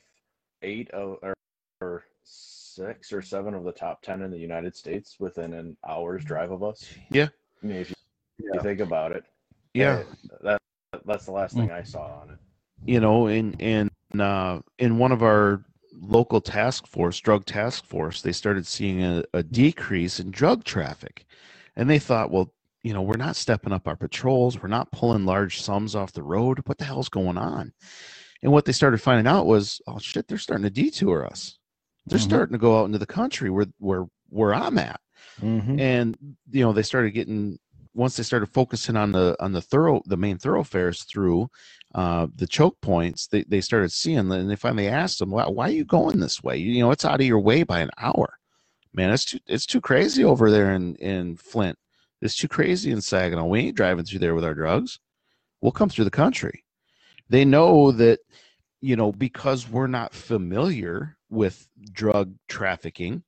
eight of, or, or six or seven of the top ten in the United States within an hour's drive of us. Yeah. I mean, if you, if Yeah. you think about it, yeah, that that's the last thing I saw on it. You know, in in uh, in one of our local task force, drug task force, they started seeing a, a decrease in drug traffic, and they thought, well, you know, we're not stepping up our patrols, we're not pulling large sums off the road. What the hell's going on? And what they started finding out was, oh shit, they're starting to detour us. They're Mhm. starting to go out into the country where where where I'm at Mhm. and you know they started getting once they started focusing on the on the thorough the main thoroughfares through uh, the choke points they, they started seeing and they finally asked them why, why are you going this way? You know it's out of your way by an hour. Man it's too it's too crazy over there in in flint. It's too crazy in saginaw. We ain't driving through there with our drugs. We'll come through the country. They know that you know because we're not familiar with drug trafficking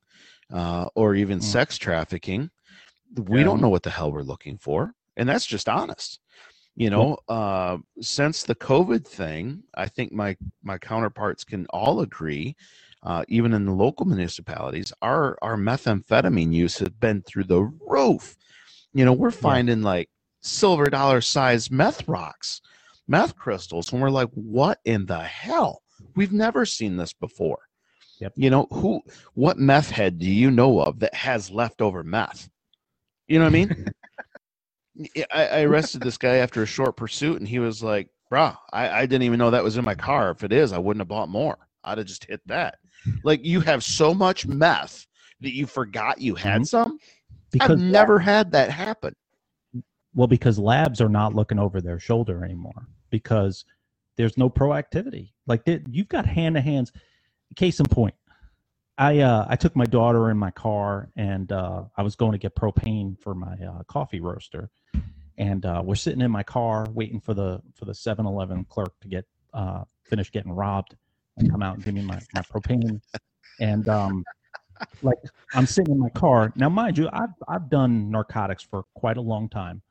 uh, or even Mm. sex trafficking we don't know what the hell we're looking for and that's just honest you know uh, since the covid thing i think my my counterparts can all agree uh, even in the local municipalities, our our methamphetamine use has been through the roof. You know, we're finding like silver dollar size meth rocks, meth crystals, and we're like, what in the hell? We've never seen this before. Yep. You know, who what meth head do you know of that has leftover meth? You know what I mean? [laughs] I, I arrested this guy after a short pursuit, and he was like, "Bruh, I, I didn't even know that was in my car. If it is, I wouldn't have bought more. I'd have just hit that." Like you have so much meth that you forgot you had Mhm. some. because I've never had that happen. Well, because labs are not looking over their shoulder anymore because there's no proactivity. Like you've got hand to hands. Case in point, I uh, I took my daughter in my car and uh, I was going to get propane for my uh, coffee roaster, and uh, we're sitting in my car waiting for the for the 7-Eleven clerk to get uh, finish getting robbed and come out and give me my, my propane. And um, like I'm sitting in my car. Now, mind you, I've I've done narcotics for quite a long time,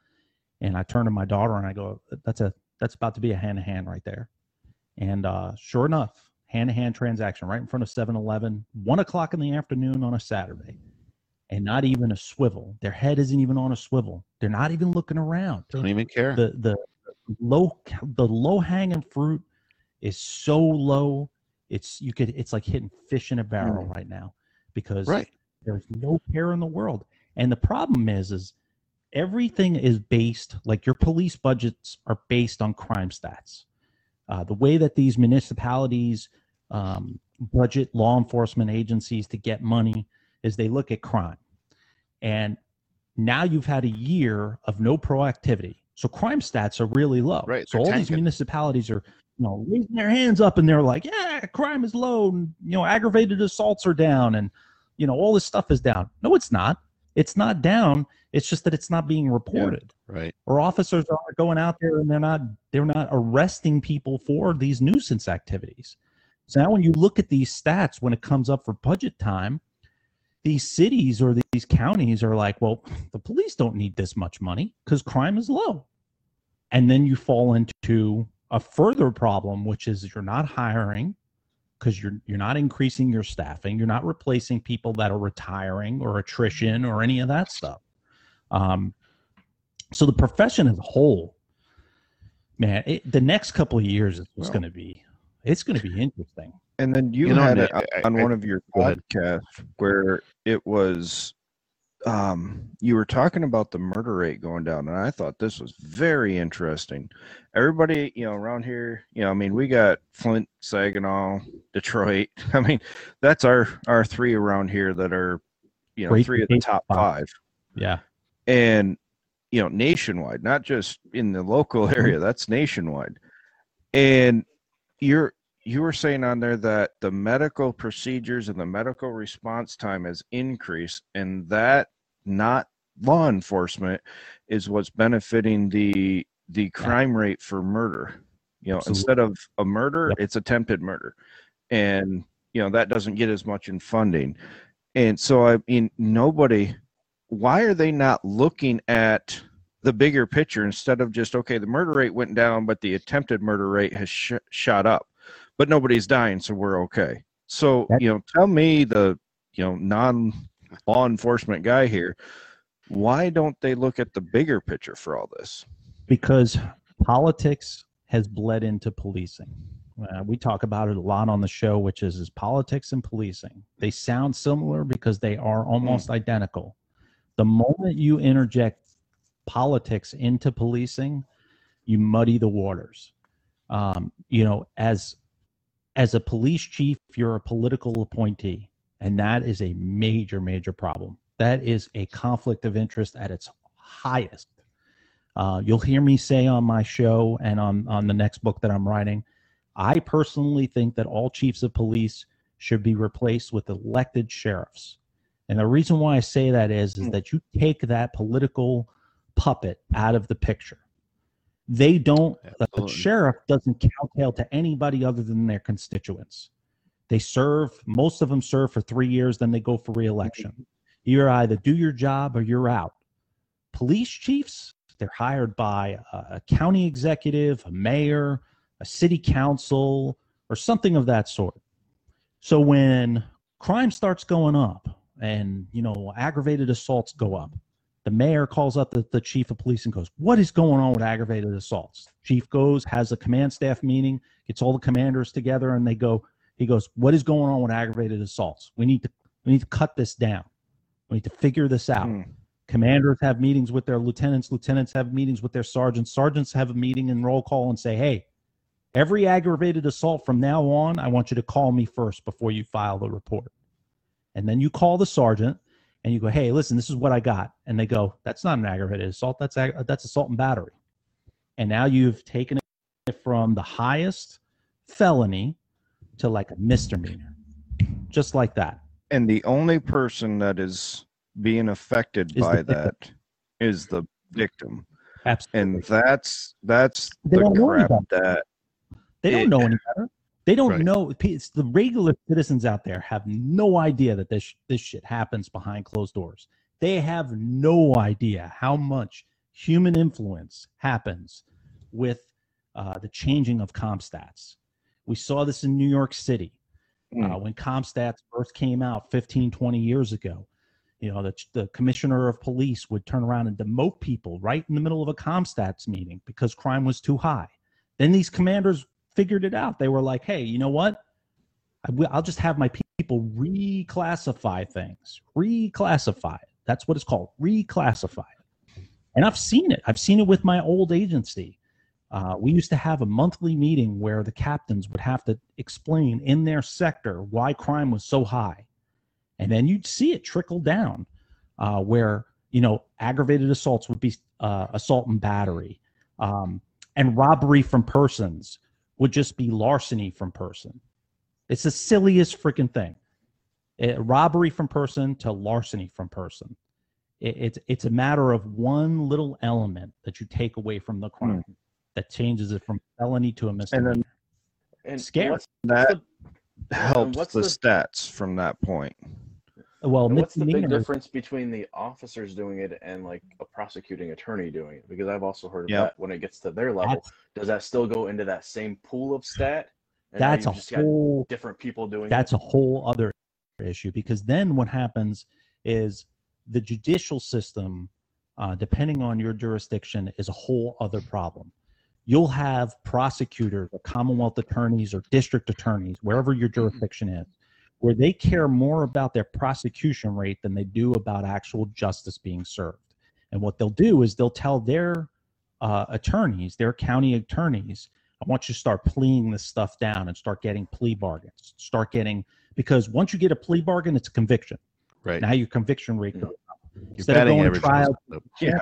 and I turn to my daughter and I go, "That's a that's about to be a hand to hand right there," and uh, sure enough, hand to hand transaction right in front of 7-Eleven, one o'clock in the afternoon on a Saturday, and not even a swivel. Their head isn't even on a swivel. They're not even looking around Don't even care. the the low the low hanging fruit is so low it's you could it's like hitting fish in a barrel right now because right. there's no care in the world and the problem is is everything is based like your police budgets are based on crime stats uh, the way that these municipalities um, budget law enforcement agencies to get money is they look at crime. And now you've had a year of no proactivity. So crime stats are really low. Right, so all these municipalities are you know raising their hands up and they're like yeah crime is low and you know aggravated assaults are down and you know all this stuff is down. No it's not. It's not down. It's just that it's not being reported. Right. or officers are going out there and they're not they're not arresting people for these nuisance activities so now when you look at these stats when it comes up for budget time these cities or these counties are like well the police don't need this much money because crime is low. And then you fall into a further problem which is you're not hiring because you're you're not increasing your staffing. You're not replacing people that are retiring or attrition or any of that stuff. Um, so the profession as a whole man it, the next couple of years is Well- going to be it's going to be interesting And then you, You know, had it on I- one of your podcasts where it was um you were talking about the murder rate going down and I thought this was very interesting. Everybody, you know, around here, you know, I mean, we got Flint, Saginaw, Detroit. [laughs] I mean, that's our our three around here that are, you know, Great three of the top five. 5 yeah and you know nationwide not just in the local [laughs] area that's nationwide and you're you were saying on there that the medical procedures and the medical response time has increased and that not law enforcement is what's benefiting the the crime rate for murder. You know Absolutely. instead of a murder it's attempted murder. And you know that doesn't get as much in funding. And so i mean nobody why are they not looking at the bigger picture instead of just okay the murder rate went down but the attempted murder rate has sh- shot up but nobody's dying so we're okay so you know tell me the you know non law enforcement guy here why don't they look at the bigger picture for all this because politics has bled into policing. Uh, we talk about it a lot on the show, which is, is politics and policing. They sound similar because they are almost identical. The moment you interject politics into policing, you muddy the waters. Um, you know, as as a police chief, you're a political appointee, and that is a major, major problem. That is a conflict of interest at its highest. Uh, you'll hear me say on my show and on, on the next book that I'm writing, I personally think that all chiefs of police should be replaced with elected sheriffs. And the reason why I say that is, is that you take that political puppet out of the picture. They don't, the sheriff doesn't cowtail to anybody other than their constituents. They serve, most of them serve for three years, then they go for reelection. You're either do your job or you're out. Police chiefs, they're hired by a, a county executive, a mayor, a city council, or something of that sort. So when crime starts going up and you know aggravated assaults go up, the mayor calls up the, the chief of police and goes, What is going on with aggravated assaults? Chief goes, has a command staff meeting, gets all the commanders together, and they go, he goes, What is going on with aggravated assaults? We need to we need to cut this down. We need to figure this out. Hmm. Commanders have meetings with their lieutenants, lieutenants have meetings with their sergeants, sergeants have a meeting and roll call and say, Hey, every aggravated assault from now on, I want you to call me first before you file the report. And then you call the sergeant and you go, "Hey, listen, this is what I got," and they go, "That's not an aggravated assault. That's ag- that's assault and battery." And now you've taken it from the highest felony to like a misdemeanor, just like that. And the only person that is being affected Is by that is the victim. Absolutely. And that's that's They the don't know any crap that they don't it- know any better. They don't Right. know. It's the regular citizens out there have no idea that this this shit happens behind closed doors. They have no idea how much human influence happens with uh, the changing of CompStats. We saw this in New York City Mm. uh, when CompStats first came out 15, 20 years ago. You know, the, the commissioner of police would turn around and demote people right in the middle of a CompStats meeting because crime was too high. Then these commanders figured it out. They were like, hey, you know what? I'll just have my people reclassify things. Reclassify. That's what it's called. Reclassify. And I've seen it. I've seen it with my old agency. Uh, we used to have a monthly meeting where the captains would have to explain in their sector why crime was so high. And then you'd see it trickle down uh, where, you know, aggravated assaults would be uh, assault and battery. Um, and robbery from persons would just be larceny from person. It's the silliest freaking thing. Eh, robbery from person to larceny from person. It, it's it's a matter of one little element that you take away from the crime that changes it from felony to a misdemeanor. And Scary. What's, that the- helps the, the- stats from that point. Well, what's the big difference between the officers doing it and like a prosecuting attorney doing it? Because I've also heard of Yep. that when it gets to their level. That's, Does that still go into that same pool of stat? That's a you've just got whole different people doing that's it. a whole other issue because then what happens is the judicial system uh, depending on your jurisdiction is a whole other problem you'll have prosecutors or commonwealth attorneys or district attorneys wherever your jurisdiction is where they care more about their prosecution rate than they do about actual justice being served and what they'll do is they'll tell their uh, attorneys their county attorneys I want you to start pleading this stuff down and start getting plea bargains. Start getting because once you get a plea bargain, it's a conviction. Right. Now your conviction rate goes up. Your Instead of going to trial. Yeah.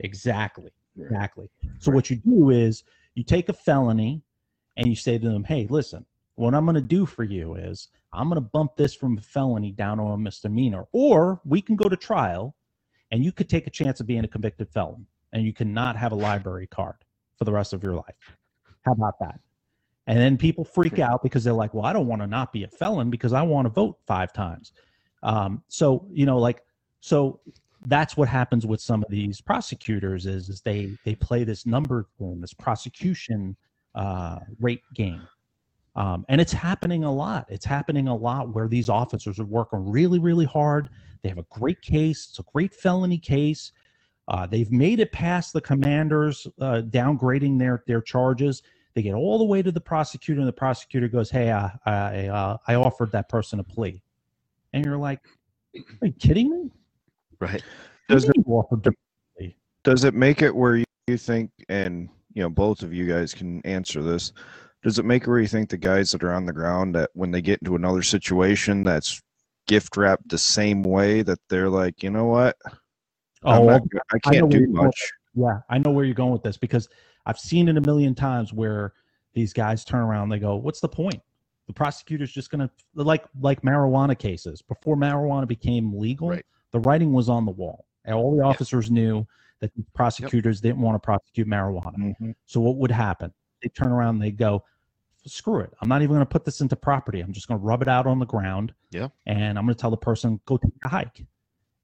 exactly, Yeah. exactly. So what you do is you take a felony and you say to them, "Hey, listen, what I'm going to do for you is I'm going to bump this from a felony down to a misdemeanor, or we can go to trial, and you could take a chance of being a convicted felon, and you cannot have a library card for the rest of your life. How about that?" And then people freak out because they're like, "Well, I don't want to not be a felon because I want to vote five times." Um, so you know, like, so that's what happens with some of these prosecutors is, is they they play this number game, this prosecution uh, rate game, um, and it's happening a lot. It's happening a lot where these officers are working really, really hard. They have a great case. It's a great felony case. Uh, they've made it past the commanders uh, downgrading their their charges. They get all the way to the prosecutor, and the prosecutor goes, "Hey, uh, I uh, I offered that person a plea," and you're like, "Are you kidding me?" Right. Does do you mean you offered them- Does it make it where you you think, and you know, both of you guys can answer this? Does it make it where you think the guys that are on the ground that when they get into another situation that's gift wrapped the same way that they're like, you know what, I'm Oh, not I I know can't where do you're going. much. Yeah, I know where you're going with this because I've seen it a million times where these guys turn around and they go, "What's the point? The prosecutor's just going to like like marijuana cases. Before marijuana became legal, Right. the writing was on the wall. And all the officers knew that the prosecutors didn't want to prosecute marijuana. Mhm. So what would happen? They turn around and they go, "Screw it! I'm not even going to put this into property. I'm just going to rub it out on the ground. Yeah. And I'm going to tell the person go take a hike.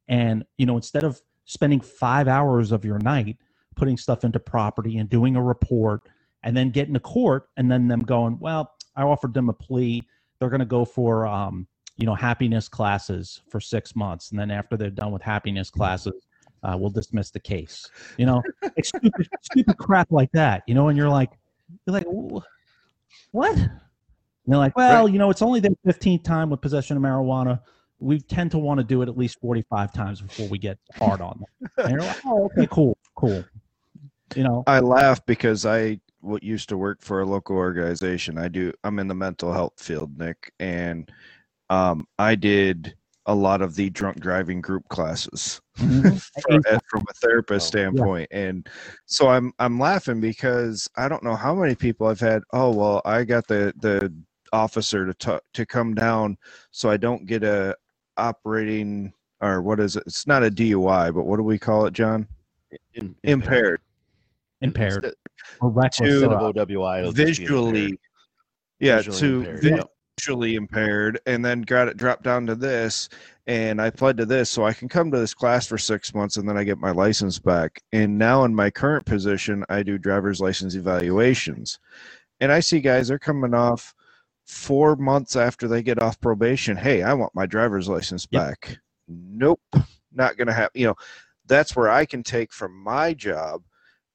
And you know, instead of spending five hours of your night putting stuff into property and doing a report, and then getting to court, and then them going, well, I offered them a plea. they're going to go for um, you know happiness classes for six months, and then after they're done with happiness classes, uh, we'll dismiss the case. You know, it's stupid, stupid crap like that. You know, and you're like, you're like, "Wh- what? And they're like, well, you know, it's only the fifteenth time with possession of marijuana. We tend to want to do it at least forty-five times before we get hard on them. And you're like, oh, okay, cool, cool. You know, I laugh because I what used to work for a local organization. I do. I'm in the mental health field, Nick, and um, I did a lot of the drunk driving group classes [laughs] Mhm. from, uh, from a therapist Oh. standpoint, and so I'm I'm laughing because I don't know how many people I've had. Oh well, I got the the officer to t- to come down so I don't get a operating or what is it? It's not a DUI, but what do we call it, Jon? In- Impaired. impaired Instead- or reckless. To- instead OWI, it'll just be visually yeah Visually to impaired, vi- yeah. Visually impaired and then got it dropped down to this and i pled to this so i can come to this class for six months and then i get my license back and now in my current position i do driver's license evaluations and i see guys they're coming off four months after they get off probation hey i want my driver's license Yep. back nope not gonna happen you know that's where i can take from my job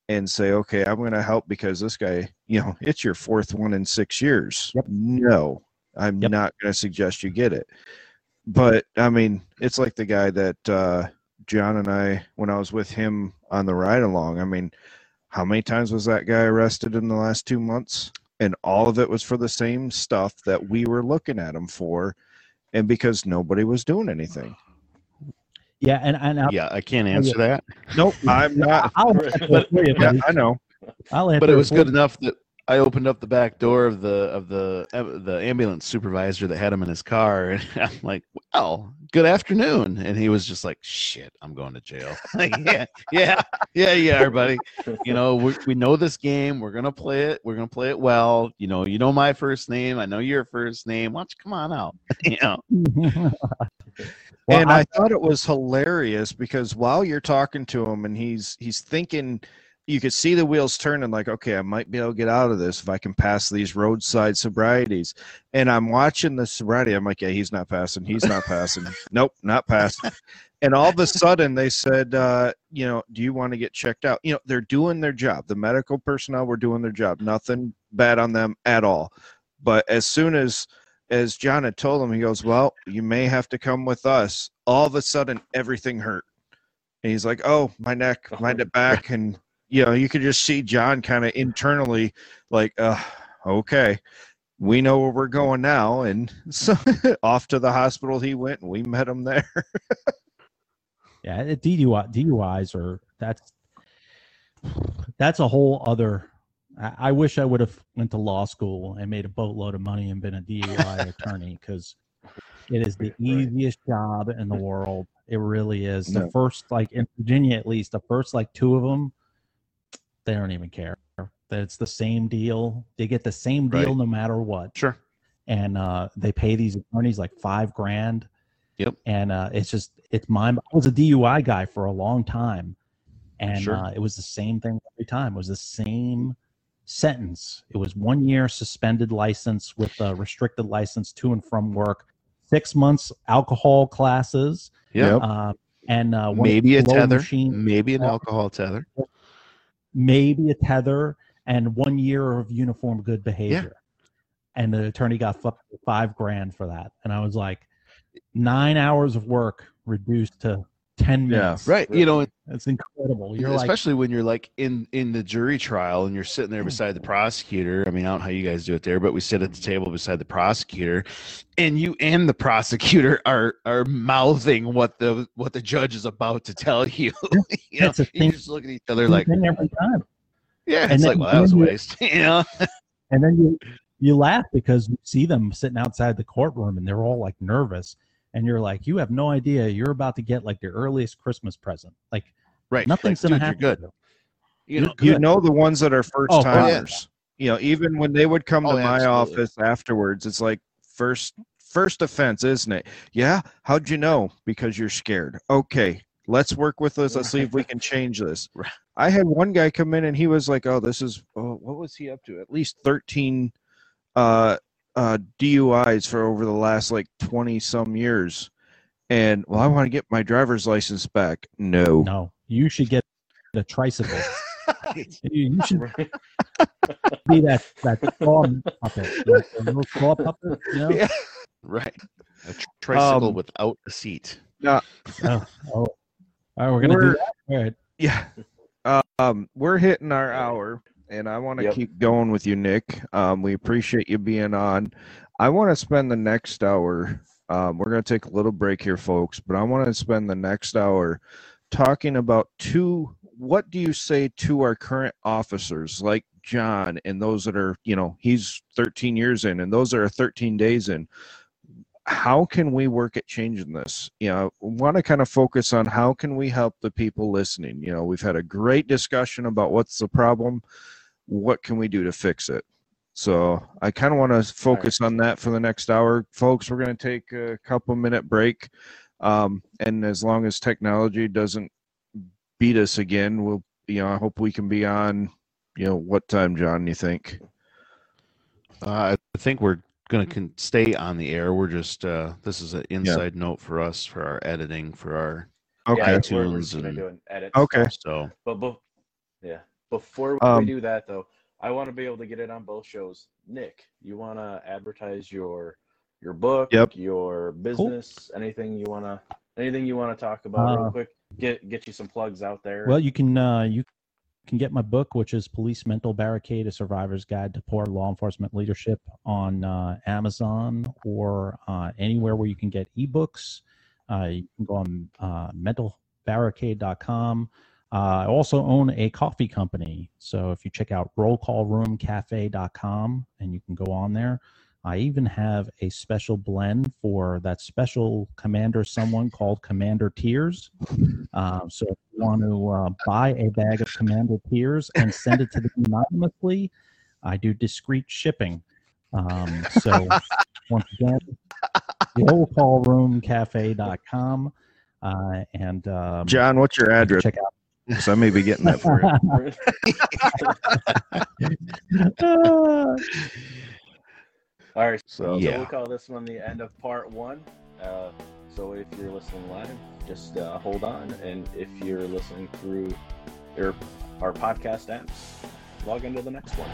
and say, okay, I'm going to help because this guy, you know, it's your fourth one in six years. Yep. No, I'm Yep. not going to suggest you get it. But I mean, it's like the guy that uh, Jon and I, when I was with him on the ride along, I mean, how many times was that guy arrested in the last two months? And all of it was for the same stuff that we were looking at him for. And because nobody was doing anything. yeah, and and I'll, Yeah, I can't answer that. Nope, I'm not. I'll [laughs] answer it for Yeah. I know. I'll answer But it it was good enough that I opened up the back door of the of the the ambulance supervisor that had him in his car, and [laughs] I'm like, "Well, good afternoon," and he was just like, "Shit, I'm going to jail." [laughs] like, yeah, yeah, yeah, yeah, everybody. You know, we, we know this game. We're gonna play it. We're gonna play it well. You know, you know my first name. I know your first name. Why don't you come on out? [laughs] you know, Well, and I- I, thought it was hilarious because while you're talking to him and he's he's thinking you could see the wheels turning like okay i might be able to get out of this if i can pass these roadside sobrieties. And i'm watching the sobriety. I'm like yeah he's not passing. He's not [laughs] passing. Nope not passing. And all of a sudden they said uh, you know do you want to get checked out? You know they're doing their job. The medical personnel were doing their job. Nothing bad on them at all. But as soon as as Jon had told him, he goes, Well, you may have to come with us. All of a sudden, everything hurt. And he's like, Oh, my neck, my Oh, back. And, you know, you could just see Jon kind of internally, like, uh, Okay, we know where we're going now. And [laughs] so off to the hospital he went, and we met him there. [laughs] Yeah, DUI DUIs are that's that's a whole other. I, I wish I would have went to law school and made a boatload of money and been a DUI [laughs] attorney because it is the easiest job in the world. It really is. The No. first, like in Virginia, at least, the first like two of them, they don't even care. That it's the same deal. They get the same deal Right. no matter what sure. and uh, they pay these attorneys like five grand. Yep. And uh, it's just it's my. I was a DUI guy for a long time, and Sure. uh, it was the same thing every time. It was the same sentence. It was one year suspended license with a restricted license to and from work, six months alcohol classes, Yeah, Yep. uh, and uh, maybe a tether, machine, maybe an [laughs] alcohol tether. Maybe a tether, and one year of uniform good behavior. And the attorney got five grand for that. And I was like, nine hours of work reduced to 10 Yeah. minutes. Right. You know, It's incredible. You're like, especially when you're like in in the jury trial and you're sitting there beside the prosecutor i mean i don't know how you guys do it there but we sit at the table beside the prosecutor and you and the prosecutor are are mouthing what the what the judge is about to tell you [laughs] you know That's the you just look at each other like every time. yeah and it's then- like well that was a then you- waste [laughs] you know And then you, you laugh because you see them sitting outside the courtroom and they're all like nervous. And you're like, you have no idea. You're about to get like the earliest Christmas present. Like right nothing's like, going to dude, you're happen. good you know You're you good. know the ones that are first Oh, timers. You know, even when they would come Oh, to my absolutely. office afterwards, it's like first first offense, isn't it? Yeah. How'd you know? Because you're scared. Okay. Let's work with this. Let's see if we can change this. [laughs] I had one guy come in and he was like, "Oh, this is oh, what was he up to? At least thirteen uh, uh, DUIs for over the last like 20 some years. And well, I want to get my driver's license back. No. No, you should get a tricycle. [laughs] You, you should Right. [laughs] be that that claw puppet, like a little claw puppet. You know? Yeah. Right. A tr- tricycle Um, without a seat. Oh, oh. All right, we're gonna We're- do that. All right. Yeah. Um, we're hitting our hour, and I want to Yep. keep going with you, Nick. Um, we appreciate you being on. I want to spend the next hour. Um, we're going to take a little break here, folks, but I want to spend the next hour talking about two. What do you say to our current officers, like Jon, and those that are, you know, he's 13 years in, and those that are 13 days in? how can we work at changing this you know want to kind of focus on how can we help the people listening you know we've had a great discussion about what's the problem what can we do to fix it so i kind of want to focus on that for the next hour folks we're going to take a couple minute break um, and as long as technology doesn't beat us again we'll you know i hope we can be on you know what time jon you think Uh, I think we're going to con- stay on the air. We're just, uh, this is an inside note for us for our editing, for our, okay Yeah, we're, we're iTunes just gonna and- do an edit. Okay. stuff. so But, but yeah, before Um, we do that though, I want to be able to get it on both shows. Nick, you want to advertise your your book, Yep. your business, anything you want to anything you want to talk about real Uh, quick? Get get you some plugs out there. Well, you can uh, you can get my book, which is Police Mental Barricade: A Survivor's Guide to Poor Law Enforcement Leadership, on uh, Amazon or uh, anywhere where you can get ebooks. Uh, you can go on uh, mentalbarricade.com. Uh, I also own a coffee company, so if you check out rollcallroomcafe.com and you can go on there. I even have a special blend for that special commander someone called Commander Tears. Um, so if you want to uh, buy a bag of Commander Tears and send it to them anonymously, I do discreet shipping. Um, so once again, rollcallroomcafe.com uh, and um, jon what's your address check out. So i may be getting that for you [laughs] All right, So, so we'll call this one the end of part one. Uh, so if you're listening live, just uh, hold on, and if you're listening through your our podcast apps, log into the next one.